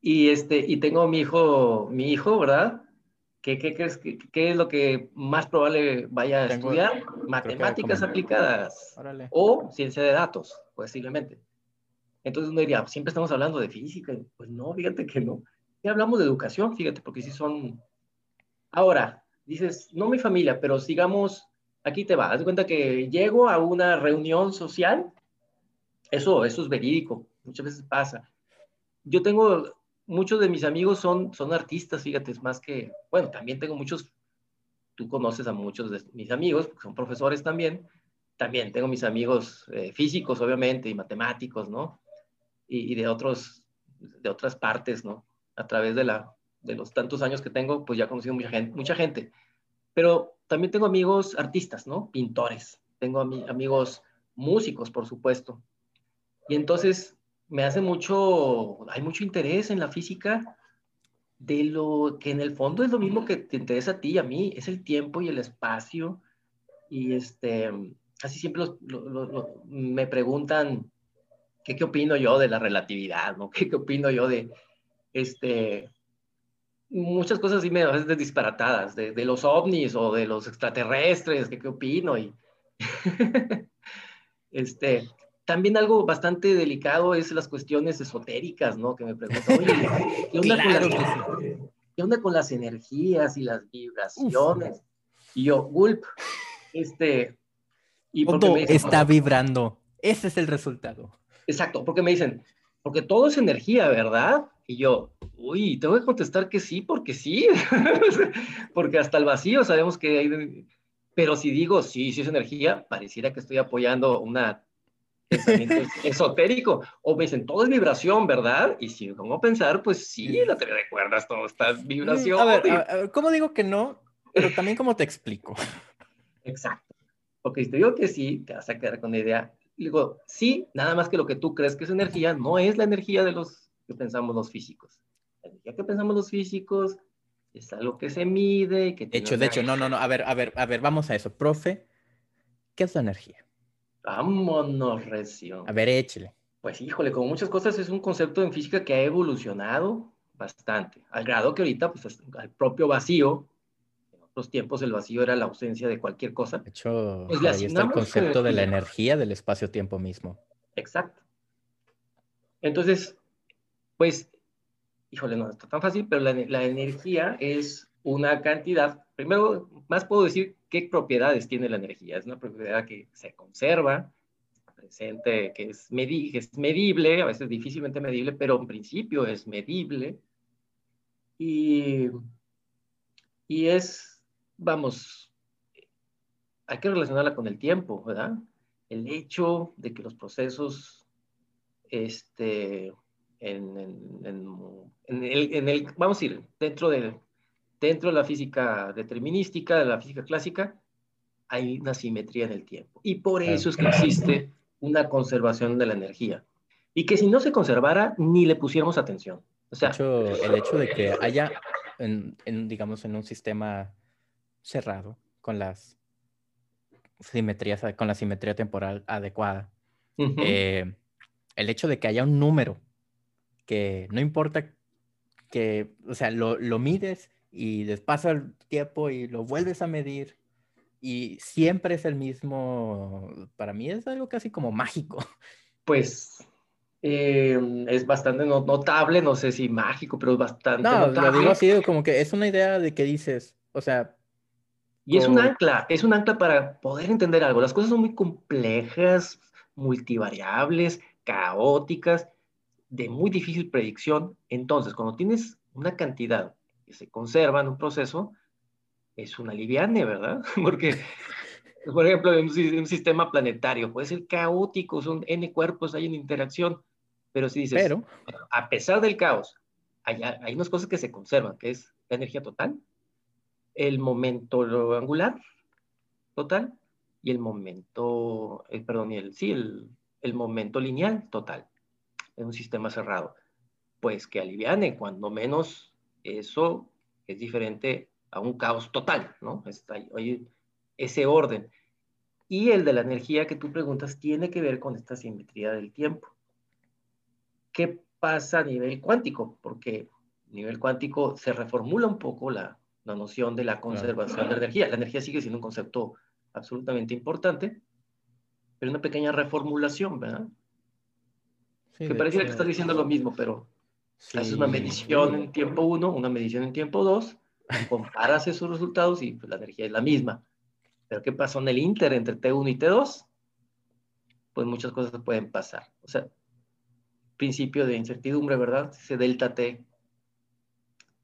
Y, este, y tengo mi hijo, mi hijo, ¿verdad? ¿Qué, qué crees que qué es lo que más probable vaya a estudiar? Matemáticas aplicadas o ciencia de datos, posiblemente. Entonces uno diría, siempre estamos hablando de física. Pues no, fíjate que no. Ya hablamos de educación, fíjate, porque sí son... Ahora, dices, no mi familia, pero sigamos, aquí te va. Haz de cuenta que llego a una reunión social eso, eso es verídico, muchas veces pasa. Yo tengo, muchos de mis amigos son, son artistas, fíjate, es más que, bueno, también tengo muchos, tú conoces a muchos de mis amigos, porque son profesores también, también tengo mis amigos eh, físicos, obviamente, y matemáticos, ¿no? Y, de, otros, de otras partes, ¿no? A través de, la, de los tantos años que tengo, pues ya he conocido mucha gente, mucha gente. Pero también tengo amigos artistas, ¿no? Pintores. Tengo amigos músicos, por supuesto. Y entonces me hace mucho, hay mucho interés en la física, de lo que en el fondo es lo mismo que te interesa a ti y a mí, es el tiempo y el espacio. Y este, así siempre me preguntan qué, qué opino yo de la relatividad, ¿no? ¿Qué, qué opino yo de, este, muchas cosas así me a veces disparatadas, de, de, los ovnis o de los extraterrestres, qué, qué opino. Y este, también algo bastante delicado es las cuestiones esotéricas, ¿no? Que me preguntan, oye, ¿qué onda, con, las, ¿qué onda con las energías y las vibraciones? Y yo, Gulp, este... Y todo está vibrando. Ese es el resultado. Exacto, porque me dicen, porque todo es energía, ¿verdad? Y yo, uy, tengo que contestar que sí, porque sí, porque hasta el vacío sabemos que hay... Pero si digo sí, sí es energía, pareciera que estoy apoyando una esotérico. O me dicen, todo es vibración, ¿verdad? Y si me a pensar, pues sí, la teoría de cuerdas, todo está vibración. A ver, ¿cómo digo que no? Pero también cómo te explico. Exacto. Porque si te digo que sí, te vas a quedar con la idea. Digo, sí, nada más que lo que tú crees que es energía, no es la energía de los pensamos los físicos. La energía que pensamos los físicos es algo que se mide. Que de hecho, de hecho, no, no, no. A ver, a ver, a ver, vamos a eso. Profe, ¿qué es la energía? Vámonos, recio. A ver, échale. Pues híjole, como muchas cosas es un concepto en física que ha evolucionado bastante, al grado que ahorita, pues, al propio vacío, en otros tiempos el vacío era la ausencia de cualquier cosa. De hecho, pues ahí está el concepto de la energía del espacio-tiempo mismo. Exacto. Entonces, pues, híjole, no está tan fácil, pero la, la energía es una cantidad, primero, más puedo decir qué propiedades tiene la energía. Es una propiedad que se conserva, presente, que es, es medible, a veces difícilmente medible, pero en principio es medible. Y, y es, vamos, hay que relacionarla con el tiempo, ¿verdad? El hecho de que los procesos, este, en, en, el, en el, vamos a ir, dentro de dentro de la física determinística, de la física clásica, hay una simetría en el tiempo. Y por eso es que existe una conservación de la energía. Y que si no se conservara, ni le pusiéramos atención. O sea, el hecho de que haya, en, digamos, en un sistema cerrado, con las simetrías, con la simetría temporal adecuada, eh, el hecho de que haya un número que no importa que, o sea, lo, lo mides y después pasa el tiempo y lo vuelves a medir y siempre es el mismo, para mí es algo casi como mágico. Pues eh, es bastante notable, no sé si mágico, pero es bastante no, lo digo así, como que es una idea de que dices, o sea... Y es un ancla, es un ancla para poder entender algo. Las cosas son muy complejas, multivariables, caóticas, de muy difícil predicción. Entonces, cuando tienes una cantidad se conserva en un proceso, es una liviane, ¿verdad? Porque, por ejemplo, en un, sistema planetario puede ser caótico, son N cuerpos, hay una interacción, pero si dices, pero... a pesar del caos, hay, hay unas cosas que se conservan, que es la energía total, el momento angular total y el momento, eh, perdón, y el, sí, el, el momento lineal total en un sistema cerrado. Pues que aliviane, cuando menos eso es diferente a un caos total, ¿no? Está, hay ese orden. Y el de la energía que tú preguntas tiene que ver con esta simetría del tiempo. ¿Qué pasa a nivel cuántico? Porque a nivel cuántico se reformula un poco la, la noción de la conservación de la energía. La energía sigue siendo un concepto absolutamente importante, pero una pequeña reformulación, ¿verdad? Que pareciera que estás diciendo lo mismo, pero Haces una medición en tiempo 1, una medición en tiempo 2, comparas esos resultados y pues, la energía es la misma. Pero ¿qué pasó en el inter entre T1 y T2? Pues muchas cosas pueden pasar. O sea, principio de incertidumbre, ¿verdad? Ese delta T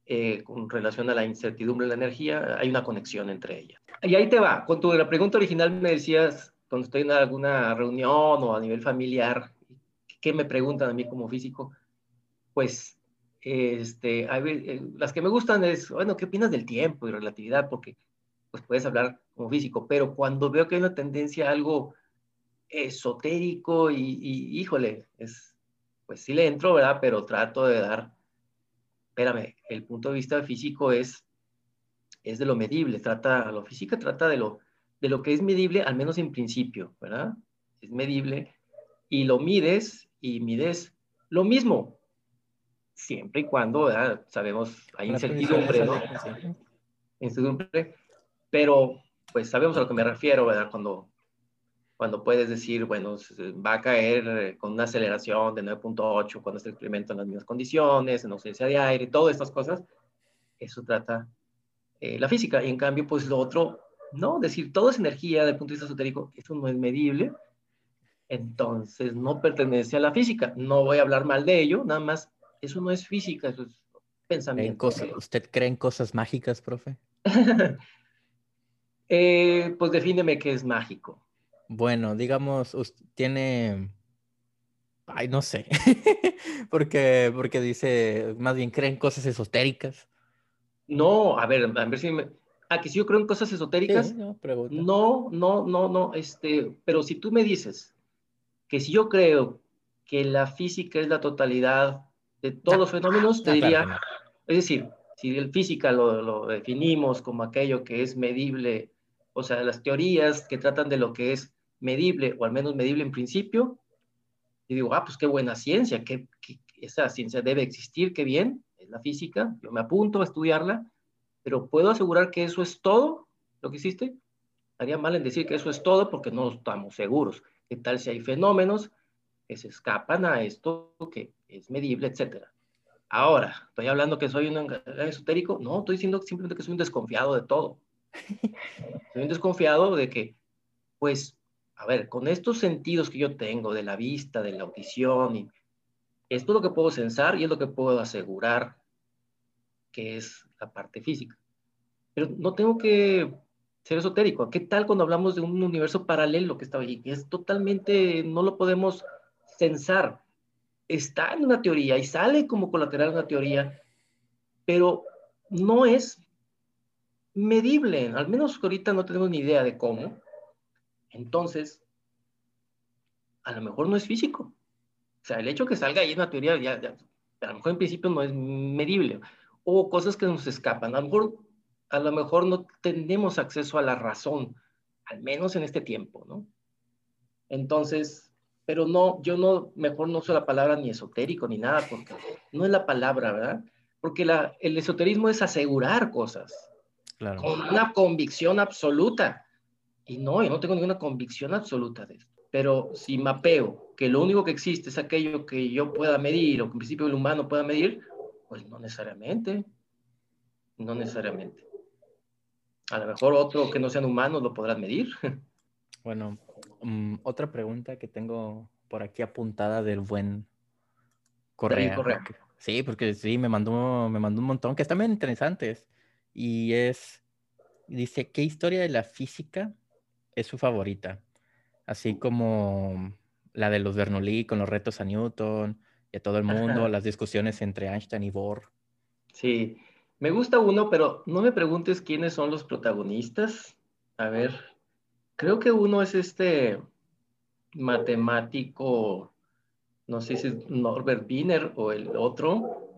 eh, con relación a la incertidumbre de la energía, hay una conexión entre ellas. Y ahí te va. Con tu la pregunta original me decías, cuando estoy en alguna reunión o a nivel familiar, ¿qué me preguntan a mí como físico? pues este, eh, las que me gustan es, bueno, ¿qué opinas del tiempo y relatividad? Porque pues puedes hablar como físico, pero cuando veo que hay una tendencia a algo esotérico y, híjole, es, pues sí le entro, ¿verdad? Pero trato de dar espérame, el punto de vista físico es, es de lo medible, trata, la física trata de lo, de lo que es medible, al menos en principio, ¿verdad? Es medible y lo mides y mides lo mismo, siempre y cuando, sabemos, hay incertidumbre, ¿no? Incertidumbre, pero pues sabemos a lo que me refiero, ¿verdad? Cuando, cuando puedes decir, bueno, va a caer eh, con una aceleración de 9.8 cuando se experimenta en las mismas condiciones, en ausencia de aire, todas estas cosas, eso trata eh, la física. Y en cambio, pues lo otro, no, decir todo es energía desde el punto de vista esotérico, eso no es medible, entonces no pertenece a la física. No voy a hablar mal de ello, nada más, eso no es física, eso es pensamiento. ¿Usted cree en cosas mágicas, profe? Eh, pues defíneme qué es mágico. Bueno, digamos, usted tiene. Ay, no sé. porque, porque dice, más bien creen cosas esotéricas. No, a ver, a ver si me. Que si yo creo en cosas esotéricas. no, no, no, no, no, este, pero si tú me dices que si yo creo que la física es la totalidad de todos ah, los fenómenos, te diría, es decir, si el física lo, lo, definimos como aquello que es medible, o sea, las teorías que tratan de lo que es medible, o al menos medible en principio, y digo, ah, pues qué buena ciencia, que, esa ciencia debe existir, qué bien, es la física, yo me apunto a estudiarla, pero ¿puedo asegurar que eso es todo lo que existe? Haría mal en decir que eso es todo porque no estamos seguros. ¿Qué tal si hay fenómenos que se escapan a esto que es medible, etcétera? Ahora, ¿estoy hablando que soy un esotérico? No, estoy diciendo simplemente que soy un desconfiado de todo. soy un desconfiado de que, pues, a ver, con estos sentidos que yo tengo de la vista, de la audición, y esto es lo que puedo censar y es lo que puedo asegurar que es la parte física. Pero no tengo que ser esotérico. ¿Qué tal cuando hablamos de un universo paralelo que está allí? Es totalmente, no lo podemos censar está en una teoría y sale como colateral una teoría, pero no es medible, al menos ahorita no tenemos ni idea de cómo. Entonces, a lo mejor no es físico. O sea, el hecho que salga ahí una teoría, ya, a lo mejor en principio no es medible. O cosas que nos escapan. A lo mejor, a lo mejor no tenemos acceso a la razón, al menos en este tiempo, ¿no? Entonces, pero no, yo no, mejor no uso la palabra ni esotérico ni nada, porque no es la palabra, ¿verdad? Porque la, el esoterismo es asegurar cosas claro. con una convicción absoluta. Y no, yo no tengo ninguna convicción absoluta de esto. Pero si mapeo que lo único que existe es aquello que yo pueda medir o que en principio el humano pueda medir, pues no necesariamente. No necesariamente. A lo mejor otro que no sean humanos lo podrán medir. Bueno, mm, otra pregunta que tengo por aquí apuntada del buen Correa. Sí, porque sí, me mandó, me mandó un montón que están bien interesantes. Y es, dice, ¿qué historia de la física es su favorita? Así como la de los Bernoulli con los retos a Newton y a todo el mundo, las discusiones entre Einstein y Bohr. Sí, me gusta uno, pero no me preguntes quiénes son los protagonistas. A ver, Creo que uno es este matemático, no sé si es Norbert Wiener o el otro.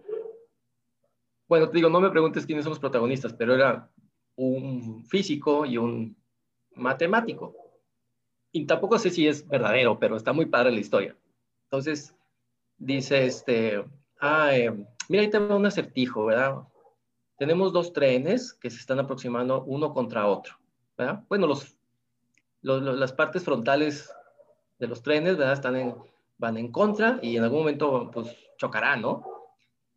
Bueno, te digo, no me preguntes quiénes son los protagonistas, pero era un físico y un matemático. Y tampoco sé si es verdadero, pero está muy padre la historia. Entonces, dice este, ah, eh, mira, ahí tengo un acertijo, ¿verdad? Tenemos dos trenes que se están aproximando uno contra otro, ¿verdad? Bueno, los las partes frontales de los trenes, ¿verdad? Están en, van en contra y en algún momento pues chocarán, ¿no?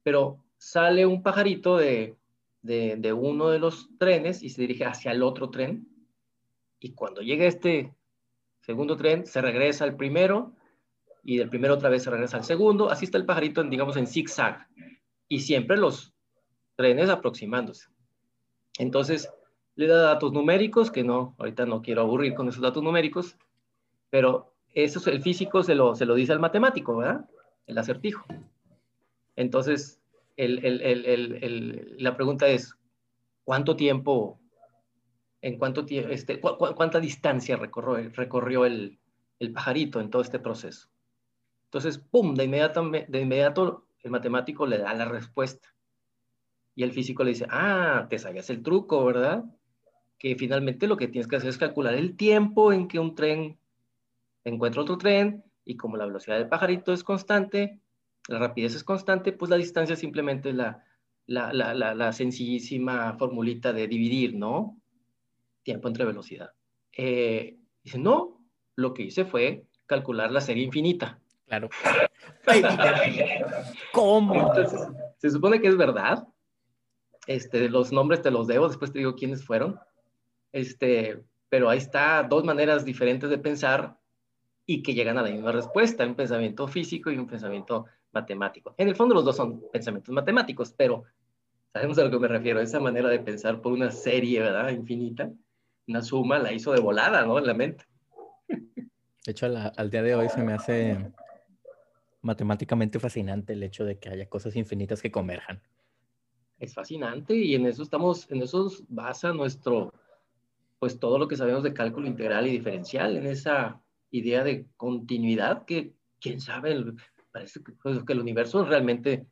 Pero sale un pajarito de, de, de, uno de los trenes y se dirige hacia el otro tren. Y cuando llega este segundo tren, se regresa al primero y del primero otra vez se regresa al segundo. Así está el pajarito, en, digamos, en zigzag. Y siempre los trenes aproximándose. Entonces, le da datos numéricos, que no, ahorita no quiero aburrir con esos datos numéricos, pero eso el físico se lo, se lo dice al matemático, ¿verdad? El acertijo. Entonces, el, el, el, la pregunta es, ¿cuánto tiempo, en cuánto tiempo, este, cuánta distancia recorrió, recorrió el, pajarito en todo este proceso? Entonces, ¡pum!, de inmediato, de inmediato el matemático le da la respuesta. Y el físico le dice, ah, te sabías el truco, ¿verdad? Que finalmente lo que tienes que hacer es calcular el tiempo en que un tren encuentra otro tren y como la velocidad del pajarito es constante, la rapidez es constante, pues la distancia simplemente es la, la, la, la, sencillísima formulita de dividir, ¿no? Tiempo entre velocidad. Eh, dice, no, lo que hice fue calcular la serie infinita. Claro. ¿Cómo? se supone que es verdad. Este, los nombres te los debo, después te digo quiénes fueron. Este, pero ahí está dos maneras diferentes de pensar y que llegan a la misma respuesta, un pensamiento físico y un pensamiento matemático. En el fondo los dos son pensamientos matemáticos, pero sabemos a lo que me refiero, esa manera de pensar por una serie, ¿verdad? Infinita, una suma la hizo de volada, ¿no? En la mente. De hecho, al día de hoy se me hace matemáticamente fascinante el hecho de que haya cosas infinitas que converjan. Es fascinante y en eso estamos, en eso basa nuestro, pues todo lo que sabemos de cálculo integral y diferencial, en esa idea de continuidad que, quién sabe, parece que, pues, que el universo realmente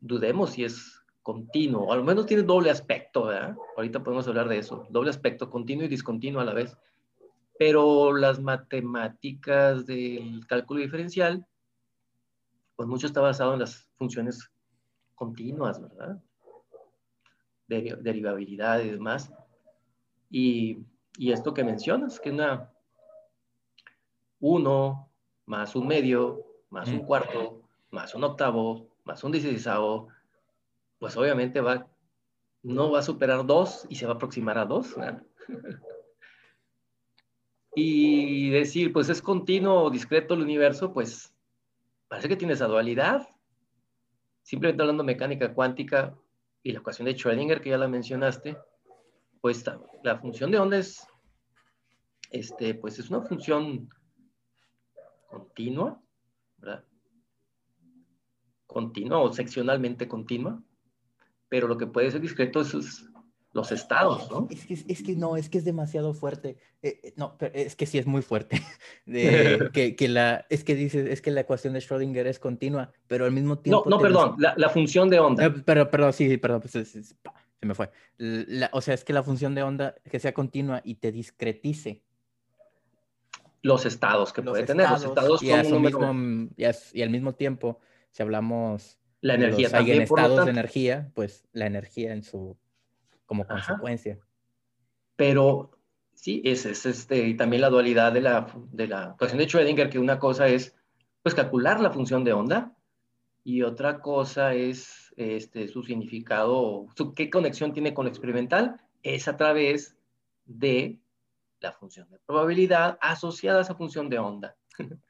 dudemos si es continuo, o al menos tiene doble aspecto, ¿verdad? Ahorita podemos hablar de eso, doble aspecto, continuo y discontinuo a la vez. Pero las matemáticas del cálculo diferencial, pues mucho está basado en las funciones continuas, ¿verdad? Derivabilidad y demás. Y, y esto que mencionas, que una 1 más un medio, más un cuarto, más un octavo, más un dieciséisavo, pues obviamente va, no va a superar 2 y se va a aproximar a 2. y decir, pues es continuo o discreto el universo, pues parece que tiene esa dualidad. Simplemente hablando de mecánica cuántica y la ecuación de Schrödinger, que ya la mencionaste, pues la función de onda es, este, pues es una función continua, ¿verdad? Continua o seccionalmente continua, pero lo que puede ser discreto es los estados, ¿no? Es que, es que no, es que es demasiado fuerte. Eh, eh, no, es que sí es muy fuerte. que, que, la, es que dices, es que la ecuación de Schrödinger es continua, pero al mismo tiempo... No, no, perdón, la, la, función de onda. Eh, pero, perdón, sí, perdón, pues, se me fue. o sea, es que la función de onda que sea continua y te discretice los estados que puede tener. Los estados y, mismo, y, al mismo tiempo, si hablamos la energía de los estados de energía, pues la energía en su como consecuencia. Pero sí, es, es, este, y también la dualidad de la, de la ecuación de Schrödinger, que una cosa es pues calcular la función de onda y otra cosa es este, su significado, su, qué conexión tiene con lo experimental, es a través de la función de probabilidad asociada a esa función de onda.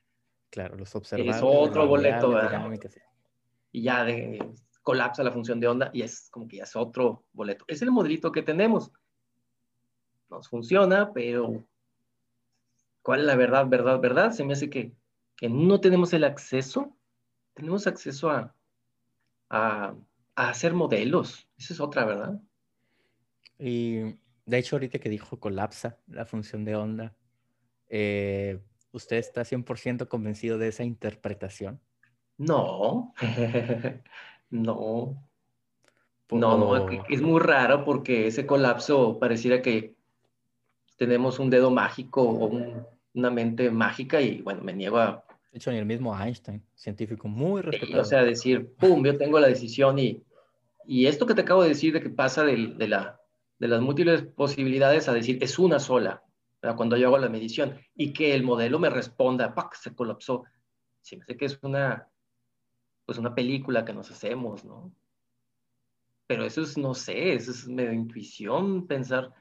Claro, los observados. Es otro boleto, Y ya colapsa la función de onda y es como que ya es otro boleto. Es el modelito que tenemos. Nos funciona, pero ¿cuál es la verdad, verdad, verdad? Se me hace que, que no tenemos el acceso, tenemos acceso a, a, a hacer modelos. Esa es otra, ¿verdad? Y de hecho, ahorita que dijo colapsa la función de onda, eh, ¿usted está 100% convencido de esa interpretación? No, no. No, no, es muy raro porque ese colapso pareciera que tenemos un dedo mágico o una mente mágica y bueno, me niego a... De hecho, ni el mismo Einstein, científico muy respetado. o sea, decir, pum, yo tengo la decisión y, y esto que te acabo de decir de que pasa de, de la de las múltiples posibilidades a decir es una sola, cuando yo hago la medición, y que el modelo me responda, ¡pac! se colapsó. Sí, me sé que es una, pues una película que nos hacemos, ¿no? Pero eso es, no sé, eso es medio intuición, pensar.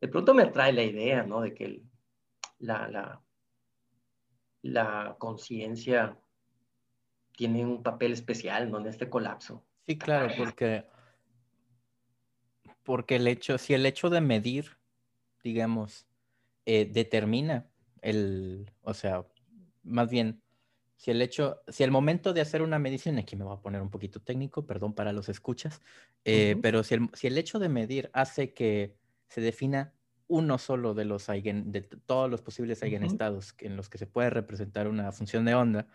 De pronto me atrae la idea, ¿no? De que la, la, la conciencia tiene un papel especial, ¿no? En este colapso. Sí, claro, porque porque el hecho, si el hecho de medir, digamos, eh, determina el, o sea, más bien, si el hecho, si el momento de hacer una medición, aquí me voy a poner un poquito técnico, perdón para los escuchas, eh, pero si el, si el, hecho de medir hace que se defina uno solo de los de todos los posibles eigenestados en los que se puede representar una función de onda,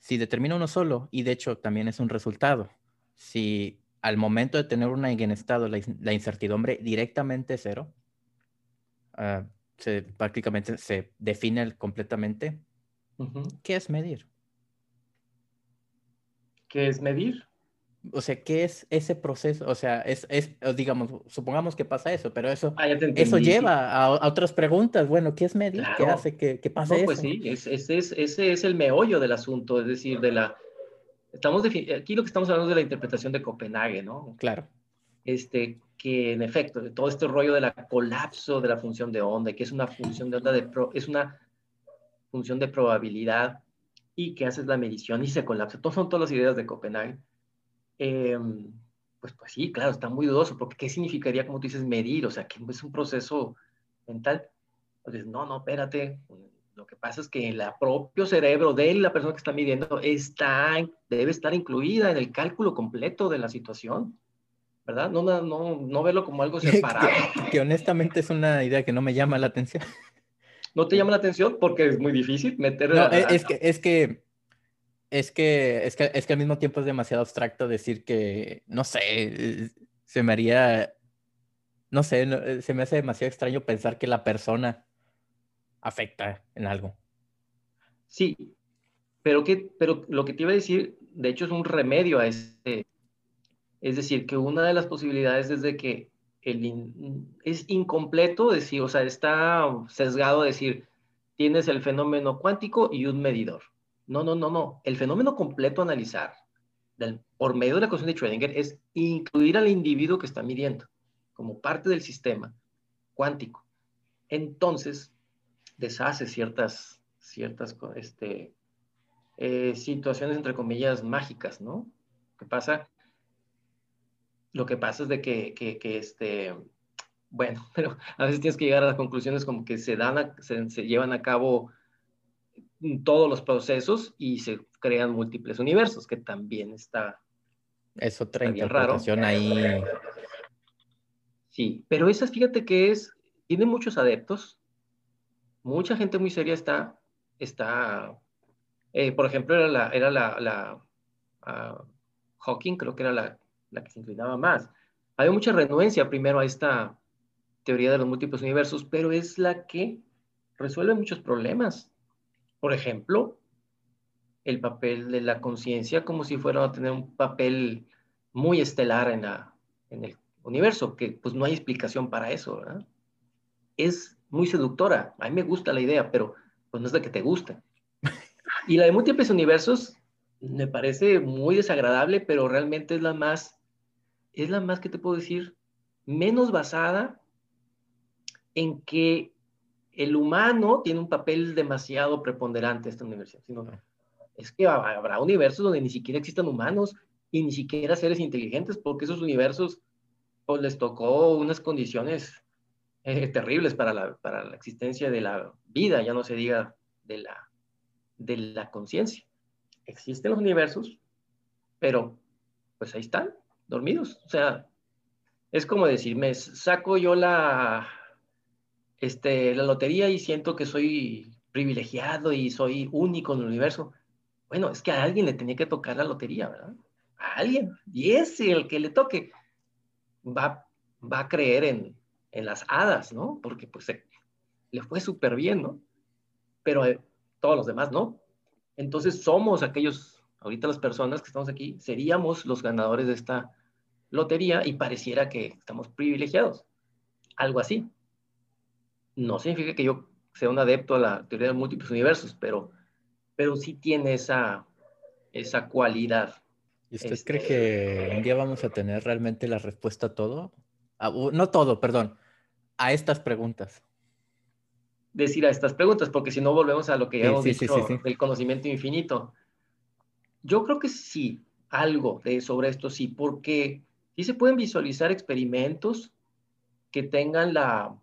si determina uno solo, y de hecho también es un resultado, si al momento de tener un eigenestado, la, la incertidumbre directamente cero, uh, se, prácticamente se define completamente. ¿Qué es medir? ¿Qué es medir? O sea, ¿qué es ese proceso? O sea, es, es digamos, supongamos que pasa eso, pero eso, ah, eso lleva a, otras preguntas. Bueno, ¿qué es medir? ¿Qué hace que, que pase no, pues sí, ese es, ese es el meollo del asunto, es decir, de la... Estamos aquí lo que estamos hablando es de la interpretación de Copenhague, ¿no? Claro. Este, que en efecto, de todo este rollo de la colapso de la función de onda, que es una función de onda de es una función de probabilidad y que haces la medición y se colapsa. Todas son todas las ideas de Copenhague. Em, pues, pues sí, claro, está muy dudoso, porque ¿qué significaría, como tú dices, medir? O sea, que es un proceso mental. Entonces, no, no, espérate. Lo que pasa es que el propio cerebro de la persona que está midiendo está, debe estar incluida en el cálculo completo de la situación. ¿verdad? No, no, no verlo como algo separado. que, honestamente es una idea que no me llama la atención. ¿No te llama la atención? Porque es muy difícil meter... No, es, que, es que... Es que, es que, es que al mismo tiempo es demasiado abstracto decir que, no sé, se me haría, no sé, se me hace demasiado extraño pensar que la persona afecta en algo. Sí, pero, que, pero lo que te iba a decir, de hecho, es un remedio a este, es decir, que una de las posibilidades es de que el es incompleto decir, o sea, está sesgado decir, tienes el fenómeno cuántico y un medidor. No, no, no, no. El fenómeno completo analizar por medio de la ecuación de Schrödinger es incluir al individuo que está midiendo como parte del sistema cuántico. Entonces, deshace ciertas, ciertas este, eh, situaciones, entre comillas, mágicas, ¿no? ¿Qué pasa? Lo que pasa es de que, que, este, bueno, pero a veces tienes que llegar a las conclusiones como que se, dan se, llevan a cabo todos los procesos y se crean múltiples universos, que también está... Es otra interpretación ahí. Sí, pero esa, fíjate que es, tiene muchos adeptos, mucha gente muy seria está, está, eh, por ejemplo, era la, era la, la ah, Hawking, creo que era la la que se inclinaba más. Había mucha renuencia primero a esta teoría de los múltiples universos, pero es la que resuelve muchos problemas. Por ejemplo, el papel de la conciencia como si fuera a tener un papel muy estelar en, la, en el universo, que pues no hay explicación para eso, ¿verdad? Es muy seductora, a mí me gusta la idea, pero pues no es la que te gusta. Y la de múltiples universos me parece muy desagradable, pero realmente es la más es la más que te puedo decir, menos basada en que el humano tiene un papel demasiado preponderante en esta universidad, sino es que habrá universos donde ni siquiera existan humanos y ni siquiera seres inteligentes, porque esos universos pues, les tocó unas condiciones eh, terribles para la, para la existencia de la vida, ya no se diga de la, de la conciencia. Existen los universos, pero pues ahí están, dormidos. O sea, es como decir, me saco yo la, este, la lotería y siento que soy privilegiado y soy único en el universo. Bueno, es que a alguien le tenía que tocar la lotería, ¿verdad? A alguien. Y ese, el que le toque, va, va a creer en, en las hadas, ¿no? Porque pues le fue súper bien, ¿no? Pero eh, todos los demás no. Entonces somos aquellos, ahorita las personas que estamos aquí, seríamos los ganadores de esta lotería y pareciera que estamos privilegiados. Algo así. No significa que yo sea un adepto a la teoría de múltiples universos, pero, pero sí tiene esa, esa cualidad. ¿Y usted cree este, que un día vamos a tener realmente la respuesta a todo? no todo, perdón, a estas preguntas. Decir a estas preguntas, porque si no volvemos a lo que ya hemos dicho del conocimiento infinito. Yo creo que sí, algo de, sobre esto sí, porque y se pueden visualizar experimentos que tengan la,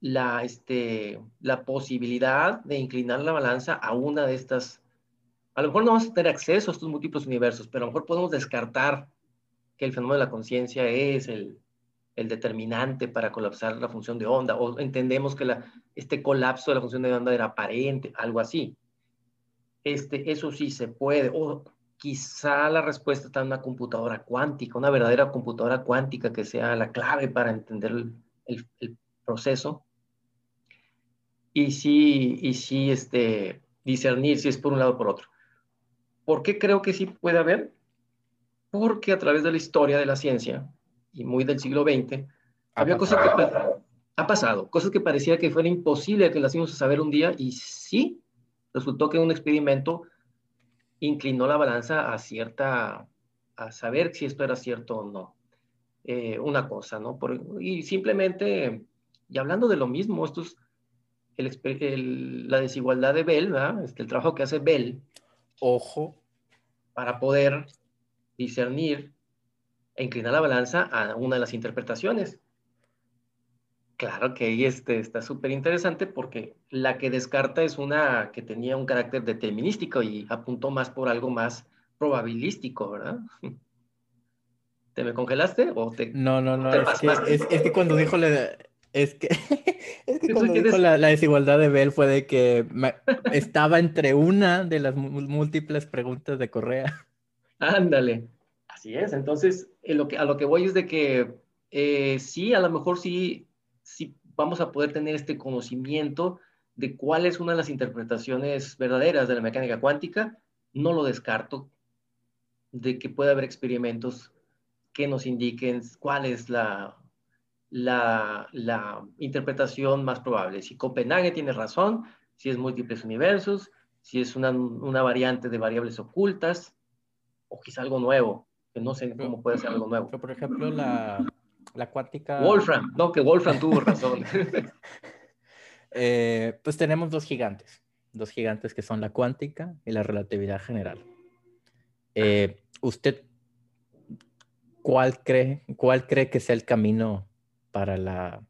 la, este, la posibilidad de inclinar la balanza a una de estas. A lo mejor no vamos a tener acceso a estos múltiples universos, pero a lo mejor podemos descartar que el fenómeno de la conciencia es el, el, determinante para colapsar la función de onda, o entendemos que la, este colapso de la función de onda era aparente, algo así. Este, eso sí se puede, quizá la respuesta está en una computadora cuántica, una verdadera computadora cuántica que sea la clave para entender el, proceso. Y sí, y sí este, discernir si es por un lado o por otro. ¿Por qué creo que sí puede haber? Porque a través de la historia de la ciencia, y muy del siglo XX, había cosas que ha pasado, cosas que parecía que fuera imposible que las íbamos a saber un día, y sí, resultó que un experimento inclinó la balanza a cierta, a saber si esto era cierto o no. Eh, una cosa, ¿no? y simplemente, y hablando de lo mismo, esto es la desigualdad de Bell, ¿verdad? Este, el trabajo que hace Bell. Ojo. Para poder discernir e inclinar la balanza a una de las interpretaciones. Claro que ahí este, está súper interesante porque la que descarta es una que tenía un carácter determinístico y apuntó más por algo más probabilístico, ¿verdad? ¿Te me congelaste o te... No, no, no, es que, es, que, cuando dijo la... Es que, es que cuando dijo la, desigualdad de Bell fue de que estaba entre una de las múltiples preguntas de Correa. Ándale, así es. Entonces, lo que, a lo que voy es de que eh, sí, a lo mejor sí si vamos a poder tener este conocimiento de cuál es una de las interpretaciones verdaderas de la mecánica cuántica, no lo descarto, de que pueda haber experimentos que nos indiquen cuál es la, la, interpretación más probable. Si Copenhague tiene razón, si es múltiples universos, si es una, una variante de variables ocultas, o quizá algo nuevo, que no sé cómo puede ser algo nuevo. por ejemplo, la, la cuántica. Wolfram, no, que Wolfram tuvo razón. Eh, pues tenemos dos gigantes, dos gigantes que son la cuántica y la relatividad general. Eh, ¿Usted cuál cree, cuál cree que sea el camino para la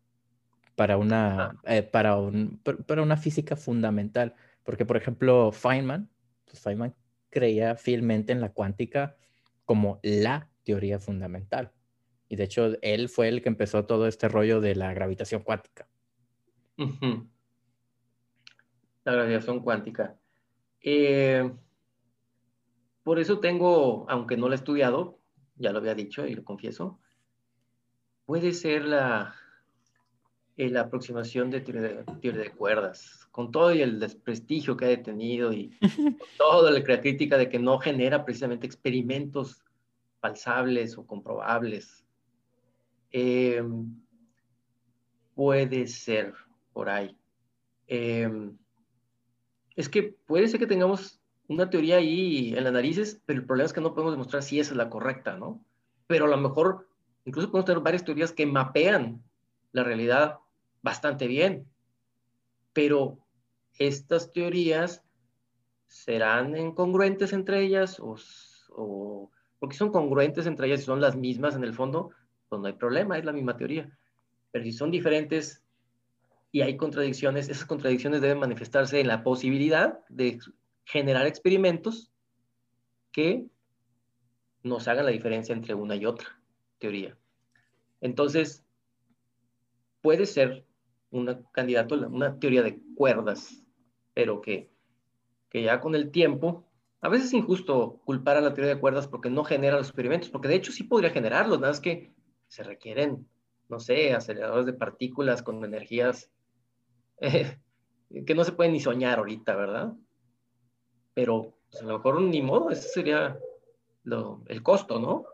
para una eh, para, para una física fundamental? Porque, por ejemplo, Feynman, pues Feynman creía fielmente en la cuántica como la teoría fundamental. Y de hecho, él fue el que empezó todo este rollo de la gravitación cuántica. La gravitación cuántica. Eh, por eso tengo, aunque no lo he estudiado, ya lo había dicho y lo confieso, puede ser la, eh, la aproximación de teoría, de cuerdas, con todo y el desprestigio que ha tenido y toda la crítica de que no genera precisamente experimentos falsables o comprobables Em, puede ser por ahí. Em, es que puede ser que tengamos una teoría ahí en las narices, pero el problema es que no podemos demostrar si esa es la correcta, ¿no? Pero a lo mejor incluso podemos tener varias teorías que mapean la realidad bastante bien, pero estas teorías serán incongruentes entre ellas o, o porque son congruentes entre ellas y son las mismas en el fondo, pues no hay problema, es la misma teoría. Pero si son diferentes y hay contradicciones, esas contradicciones deben manifestarse en la posibilidad de generar experimentos que nos hagan la diferencia entre una y otra teoría. Entonces, puede ser un candidato, una teoría de cuerdas, pero que, que ya con el tiempo, a veces es injusto culpar a la teoría de cuerdas porque no genera los experimentos, porque de hecho sí podría generarlos, nada más que se requieren, no sé, aceleradores de partículas con energías eh, que no se pueden ni soñar ahorita, ¿verdad? Pero pues, a lo mejor ni modo, ese sería el costo, ¿no?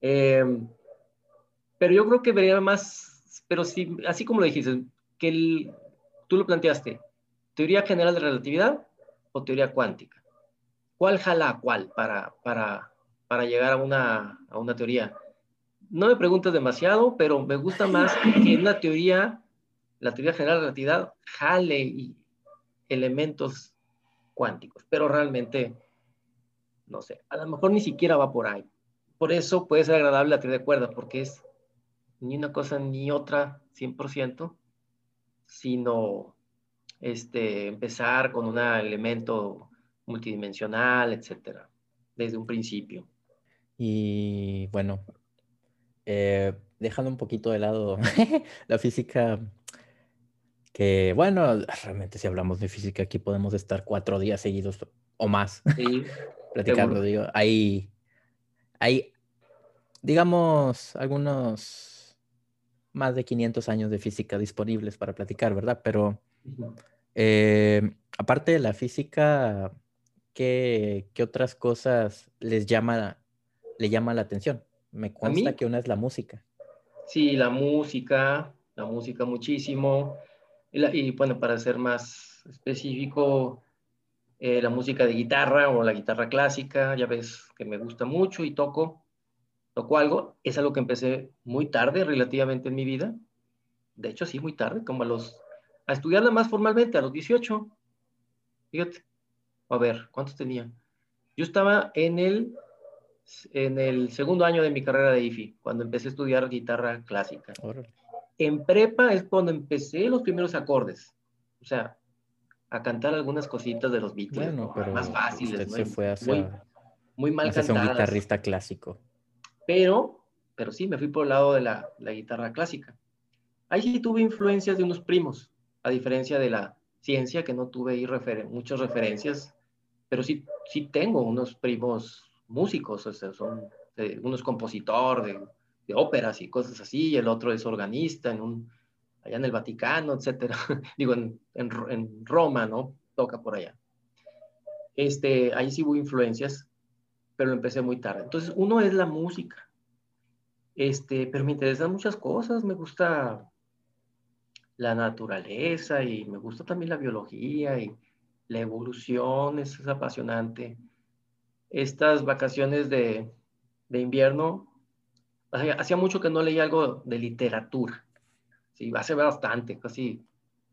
Em, pero yo creo que vería más, pero sí, así como lo dijiste, que tú lo planteaste, teoría general de relatividad o teoría cuántica. ¿Cuál jala a cuál para, para, para llegar a una, a una teoría? No me preguntas demasiado, pero me gusta más que una teoría, la teoría general de la relatividad, jale elementos cuánticos, pero realmente, no sé, a lo mejor ni siquiera va por ahí. Por eso puede ser agradable la teoría de cuerdas, porque es ni una cosa ni otra 100%, sino este, empezar con un elemento multidimensional, etcétera, desde un principio. Y bueno, eh, dejando un poquito de lado la física, que bueno, realmente si hablamos de física aquí podemos estar cuatro días seguidos o más. platicarlo, digo. Hay, hay, digamos, algunos más de 500 años de física disponibles para platicar, ¿verdad? Pero eh, aparte de la física, ¿qué, otras cosas les llama, le llama la atención? Me consta que una es la música. Sí, la música, la música muchísimo. Y, bueno, para ser más específico, eh, la música de guitarra o la guitarra clásica, ya ves que me gusta mucho y toco, toco algo. Es algo que empecé muy tarde relativamente en mi vida. De hecho, sí, muy tarde, como a los, a estudiarla más formalmente, a los 18. Fíjate, a ver, ¿cuántos tenía? Yo estaba en el, en el segundo año de mi carrera de IFI, cuando empecé a estudiar guitarra clásica. En prepa es cuando empecé los primeros acordes. O sea, a cantar algunas cositas de los Beatles, más fáciles. Usted se fue hacia, muy, muy mal cantadas. un guitarrista clásico. Pero, pero sí, me fui por el lado de la, la guitarra clásica. Ahí sí tuve influencias de unos primos, a diferencia de la ciencia, que no tuve ahí muchas referencias, pero sí, sí tengo unos primos músicos, o sea, son unos compositor de, de, óperas y cosas así, y el otro es organista en un, allá en el Vaticano, etcétera. Digo, en, en, Roma, ¿no? Toca por allá. Este, ahí sí hubo influencias, pero empecé muy tarde. Entonces, uno es la música. Este, pero me interesan muchas cosas, me gusta la naturaleza y me gusta también la biología y la evolución, es, es apasionante. Estas vacaciones de, de invierno, hacía mucho que no leía algo de literatura Sí, hace bastante, casi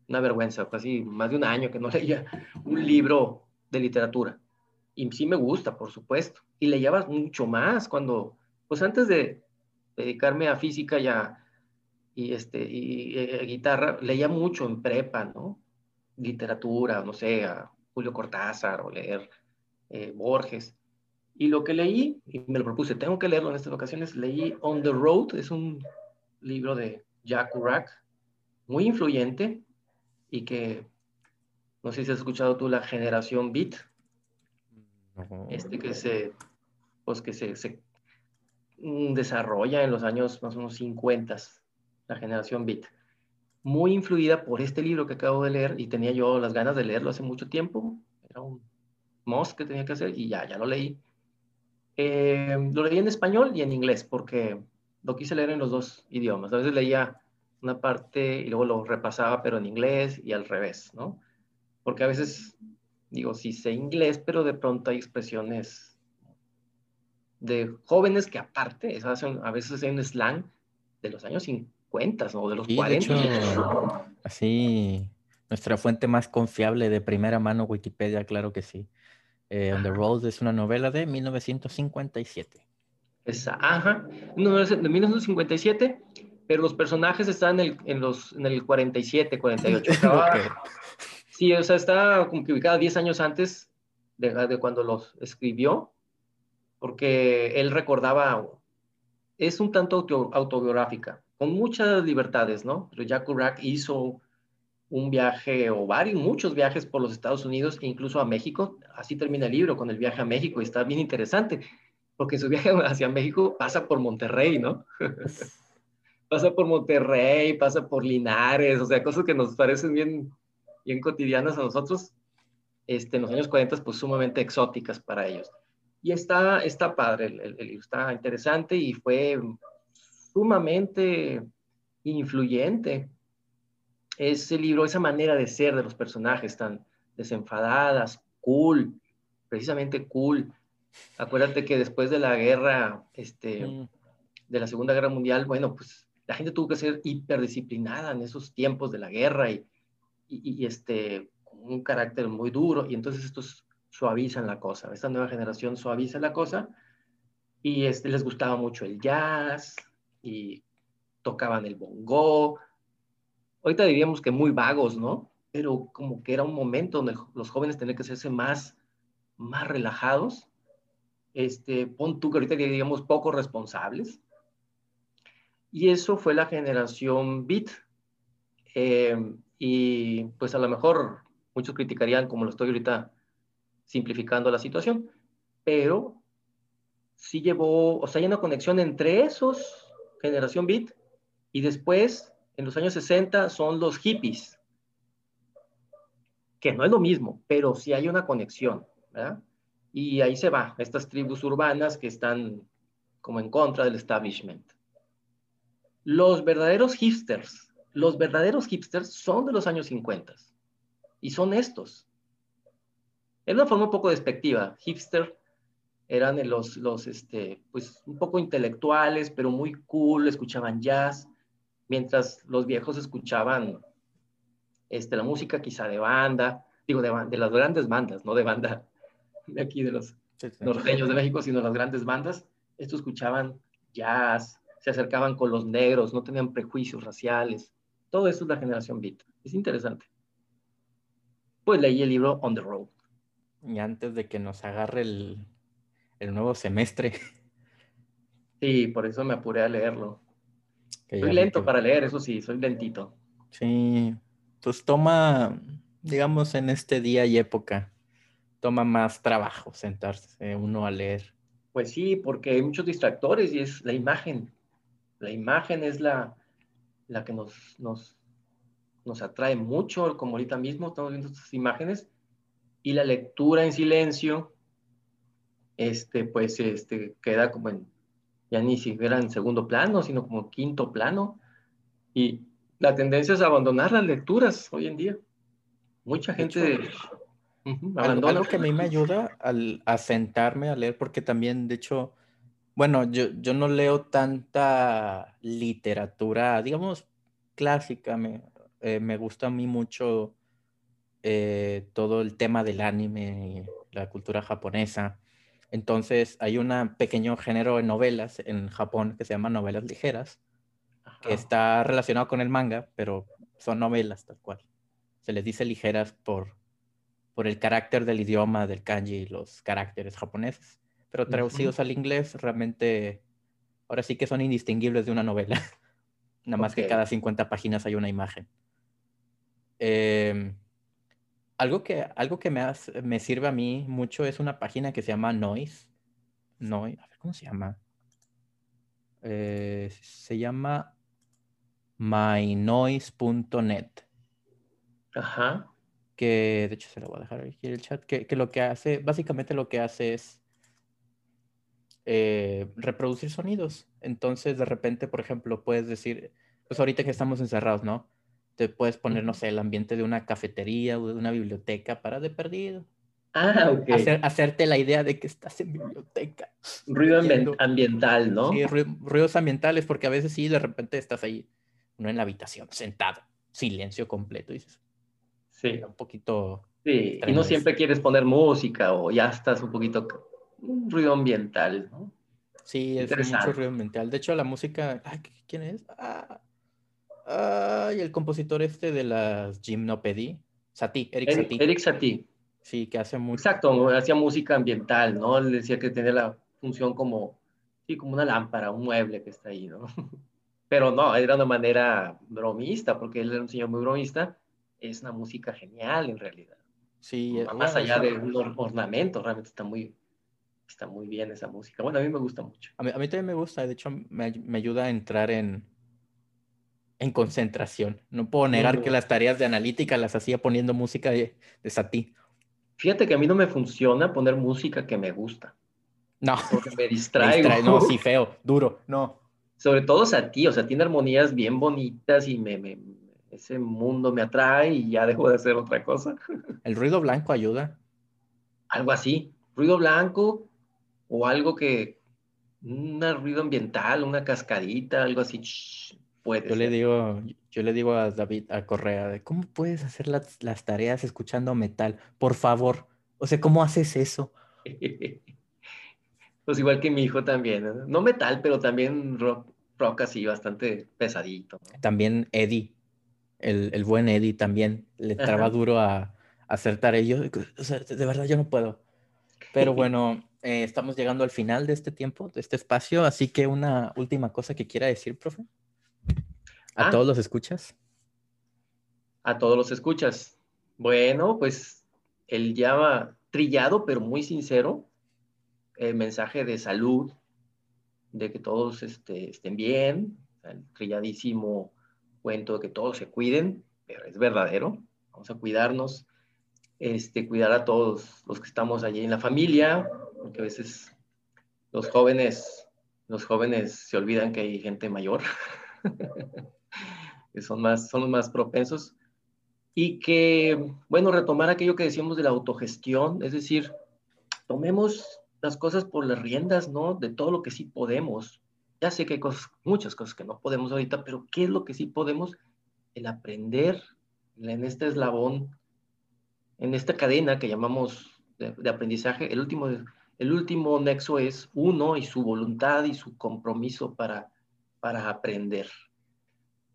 una vergüenza, casi más de un año que no leía un libro de literatura. Y sí me gusta, por supuesto. Y leía mucho más cuando, pues antes de dedicarme a física ya y, este, y, eh, guitarra, leía mucho en prepa, ¿no? Literatura, no sé, a Julio Cortázar o leer eh, Borges. Y lo que leí, y me lo propuse, tengo que leerlo en estas ocasiones, leí On the Road, es un libro de Jack Kerouac, muy influyente y que, no sé si has escuchado tú la generación Beat, este que se, pues que se, se, mm, desarrolla en los años más o menos 50, la generación Beat. Muy influida por este libro que acabo de leer y tenía yo las ganas de leerlo hace mucho tiempo. Era un must que tenía que hacer y ya, ya lo leí. Eh, lo leí en español y en inglés porque lo quise leer en los dos idiomas. A veces leía una parte y luego lo repasaba, pero en inglés y al revés, ¿no? Porque a veces, digo, sí sé inglés, pero de pronto hay expresiones de jóvenes que aparte, a veces hay un slang de los años 50 o de los 40. así, nuestra fuente más confiable de primera mano, Wikipedia, claro que sí. Eh, On the Road es una novela de 1957. Esa, ajá, de 1957, pero los personajes están en el, en los, en el 47, 48. Sí, o sea, está como que ubicada 10 años antes de, de, cuando los escribió, porque él recordaba, es un tanto autobiográfica, con muchas libertades, ¿no? Pero Jack Kerouac hizo un viaje o varios, muchos viajes por los Estados Unidos e incluso a México. Así termina el libro con el viaje a México y está bien interesante porque su viaje hacia México pasa por Monterrey, ¿no? pasa por Monterrey, pasa por Linares, o sea, cosas que nos parecen bien, bien cotidianas a nosotros, este, en los años 40, pues sumamente exóticas para ellos. Y está, está padre, el, libro está interesante y fue sumamente influyente ese libro, esa manera de ser de los personajes tan desenfadadas, cool, precisamente cool, Acuérdate que después de la guerra, este, mm. de la Segunda Guerra Mundial, bueno, pues la gente tuvo que ser hiperdisciplinada en esos tiempos de la guerra y, y, este, con un carácter muy duro, y entonces estos suavizan la cosa. Esta nueva generación suaviza la cosa y este, les gustaba mucho el jazz y tocaban el bongo. Ahorita diríamos que muy vagos, ¿no? Pero como que era un momento donde los jóvenes tenían que hacerse más, más relajados este, pon tú que ahorita digamos poco responsables. Y eso fue la generación Beat. Eh, y pues a lo mejor muchos criticarían como lo estoy ahorita simplificando la situación, pero sí llevó, o sea, hay una conexión entre esos, generación beat, y después, en los años 60, son los hippies, que no es lo mismo, pero sí hay una conexión. Y ahí se va, estas tribus urbanas que están como en contra del establishment. Los verdaderos hipsters, los verdaderos hipsters son de los años 50 y son estos. Es una forma un poco despectiva. Hipster eran los, los este, pues un poco intelectuales, pero muy cool, escuchaban jazz, mientras los viejos escuchaban este, la música quizá de banda, digo, de, de las grandes bandas, no de banda de aquí de los norteños de México, sino las grandes bandas, estos escuchaban jazz, se acercaban con los negros, no tenían prejuicios raciales. Todo eso es la generación beat. Es interesante. Pues leí el libro On the Road. Y antes de que nos agarre el, nuevo semestre. Sí, por eso me apuré a leerlo. Soy lento para leer, eso sí, soy lentito. Sí, pues toma, digamos, en este día y época, toma más trabajo sentarse uno a leer. Pues sí, porque hay muchos distractores y es la imagen. La imagen es la, la que nos, nos, nos atrae mucho, como ahorita mismo estamos viendo estas imágenes, y la lectura en silencio, este, pues este, queda como en, ya ni siquiera en segundo plano, sino como quinto plano, y la tendencia es abandonar las lecturas hoy en día. Mucha gente algo, que a mí me ayuda al, a sentarme a leer, porque también, de hecho, bueno, yo, yo no leo tanta literatura, digamos, clásica. Me, eh, me gusta a mí mucho eh, todo el tema del anime y la cultura japonesa. Entonces, hay un pequeño género de novelas en Japón que se llama novelas ligeras, que está relacionado con el manga, pero son novelas tal cual. Se les dice ligeras por por el carácter del idioma, del kanji y los caracteres japoneses. Pero traducidos al inglés, realmente, ahora sí que son indistinguibles de una novela. Nada más que cada 50 páginas hay una imagen. Em, algo que, algo que me, me sirve a mí mucho es una página que se llama Noise. Noise, a ver cómo se llama. Eh, se llama mynoise.net. Ajá que de hecho se lo voy a dejar aquí en el chat, que, lo que hace, básicamente lo que hace es eh, reproducir sonidos. Entonces, de repente, por ejemplo, puedes decir, pues ahorita que estamos encerrados, ¿no? Te puedes poner, no sé, el ambiente de una cafetería o de una biblioteca para de perdido. Ah, ok. hacerte la idea de que estás en biblioteca. Ruido ambiental, ¿no? Sí, ruidos ambientales, porque a veces sí, de repente estás ahí, no en la habitación, sentado, silencio completo, dices, Sí. Un poquito. Sí, y no siempre quieres poner música o ya estás un poquito ruido ambiental, ¿no? Sí, es mucho ruido ambiental. De hecho, la música. ¿Quién es? Ah, y el compositor este de las Gymnopédie. Satie, Eric, Satie. Eric Satie. Sí, que hace música. Exacto, hacía música ambiental, ¿no? Él decía que tenía la función como, sí, como una lámpara, un mueble que está ahí, ¿no? Pero no, era una manera bromista, porque él era un señor muy bromista es una música genial en realidad. Sí, más allá de un ornamento, realmente está muy, está muy bien esa música. Bueno, a mí me gusta mucho. A mí, también me gusta, de hecho me, me, ayuda a entrar en, en concentración. No puedo negar que las tareas de analítica las hacía poniendo música de, de Satie. Fíjate que a mí no me funciona poner música que me gusta. No. Porque me distraigo. no, sí, feo, duro, no. Sobre todo Satie, o sea, tiene armonías bien bonitas y me, me ese mundo me atrae y ya dejo de hacer otra cosa. ¿El ruido blanco ayuda? Algo así, ruido blanco o algo que, un ruido ambiental, una cascadita, algo así, puede yo Le digo, yo le digo a David, a Correa, ¿cómo puedes hacer las, tareas escuchando metal? Por favor. O sea, ¿cómo haces eso? pues igual que mi hijo también, no metal, pero también rock, rock así, bastante pesadito. También Eddie, el, buen Eddie también le traba duro a, acertar ellos. O sea, de verdad yo no puedo. Pero bueno, eh, estamos llegando al final de este tiempo, de este espacio, así que una última cosa que quiera decir, profe. ¿A ah. todos los escuchas? A todos los escuchas. Bueno, pues él llama trillado, pero muy sincero. el mensaje de salud, de que todos este, estén bien, el trilladísimo cuento de que todos se cuiden, pero es verdadero, vamos a cuidarnos, este, cuidar a todos los que estamos allí en la familia, porque a veces los jóvenes, los jóvenes se olvidan que hay gente mayor, son más, son los más propensos, y que, bueno, retomar aquello que decíamos de la autogestión, es decir, tomemos las cosas por las riendas, ¿no? De todo lo que sí podemos. Ya sé que hay cosas, muchas cosas que no podemos ahorita, pero ¿qué es lo que sí podemos? El aprender en este eslabón, en esta cadena que llamamos de, aprendizaje, el último, el último nexo es uno y su voluntad y su compromiso para, para aprender.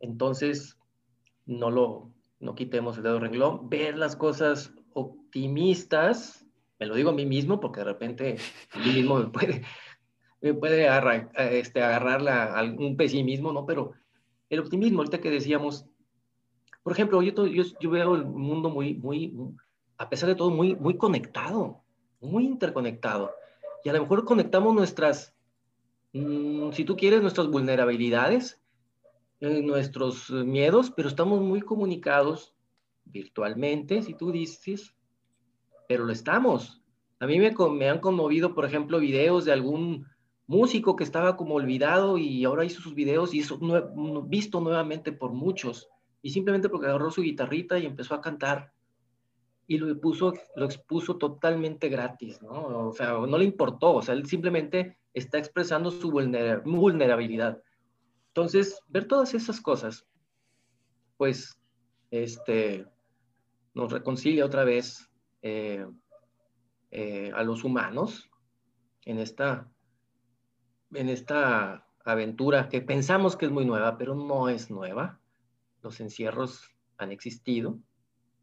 Entonces, no lo, no quitemos el dedo renglón, ver las cosas optimistas, me lo digo a mí mismo porque de repente a mí mismo me puede, me puede agarrar, este, agarrar un pesimismo, ¿no? Pero el optimismo, ahorita que decíamos, por ejemplo, yo, yo, yo veo el mundo muy, muy, a pesar de todo, muy, muy conectado, muy interconectado. Y a lo mejor conectamos nuestras, mm, si tú quieres, nuestras vulnerabilidades, nuestros miedos, pero estamos muy comunicados virtualmente, si tú dices, pero lo estamos. A mí me, me han conmovido, por ejemplo, videos de algún músico que estaba como olvidado y ahora hizo sus videos y es visto nuevamente por muchos. Y simplemente porque agarró su guitarrita y empezó a cantar y lo, puso, lo expuso totalmente gratis, ¿no? O sea, no le importó, o sea, él simplemente está expresando su vulnerabilidad. Entonces, ver todas esas cosas, pues, este, nos reconcilia otra vez eh, eh, a los humanos en esta, en esta aventura que pensamos que es muy nueva, pero no es nueva. Los encierros han existido.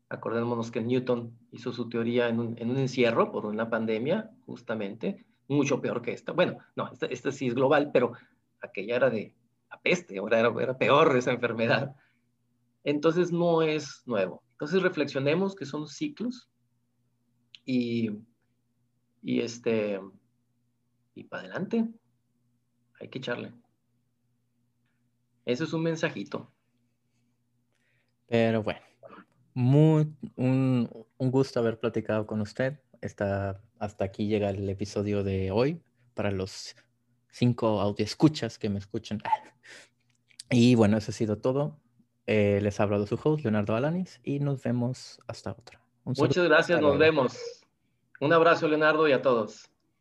Acordémonos que Newton hizo su teoría en un, encierro por una pandemia, justamente, mucho peor que esta. Bueno, no, esta, sí es global, pero aquella era de la peste, ahora era, era peor esa enfermedad. Entonces no es nuevo. Entonces reflexionemos que son ciclos y, y este, y para adelante, hay que echarle. Eso es un mensajito. Pero bueno, muy, un, un, gusto haber platicado con usted. Hasta aquí llega el episodio de hoy para los cinco escuchas que me escuchan. Y bueno, eso ha sido todo. Eh, les ha hablado su host, Leonardo Alanis, y nos vemos hasta otra. Muchas gracias, nos vemos. Un abrazo, Leonardo, y a todos.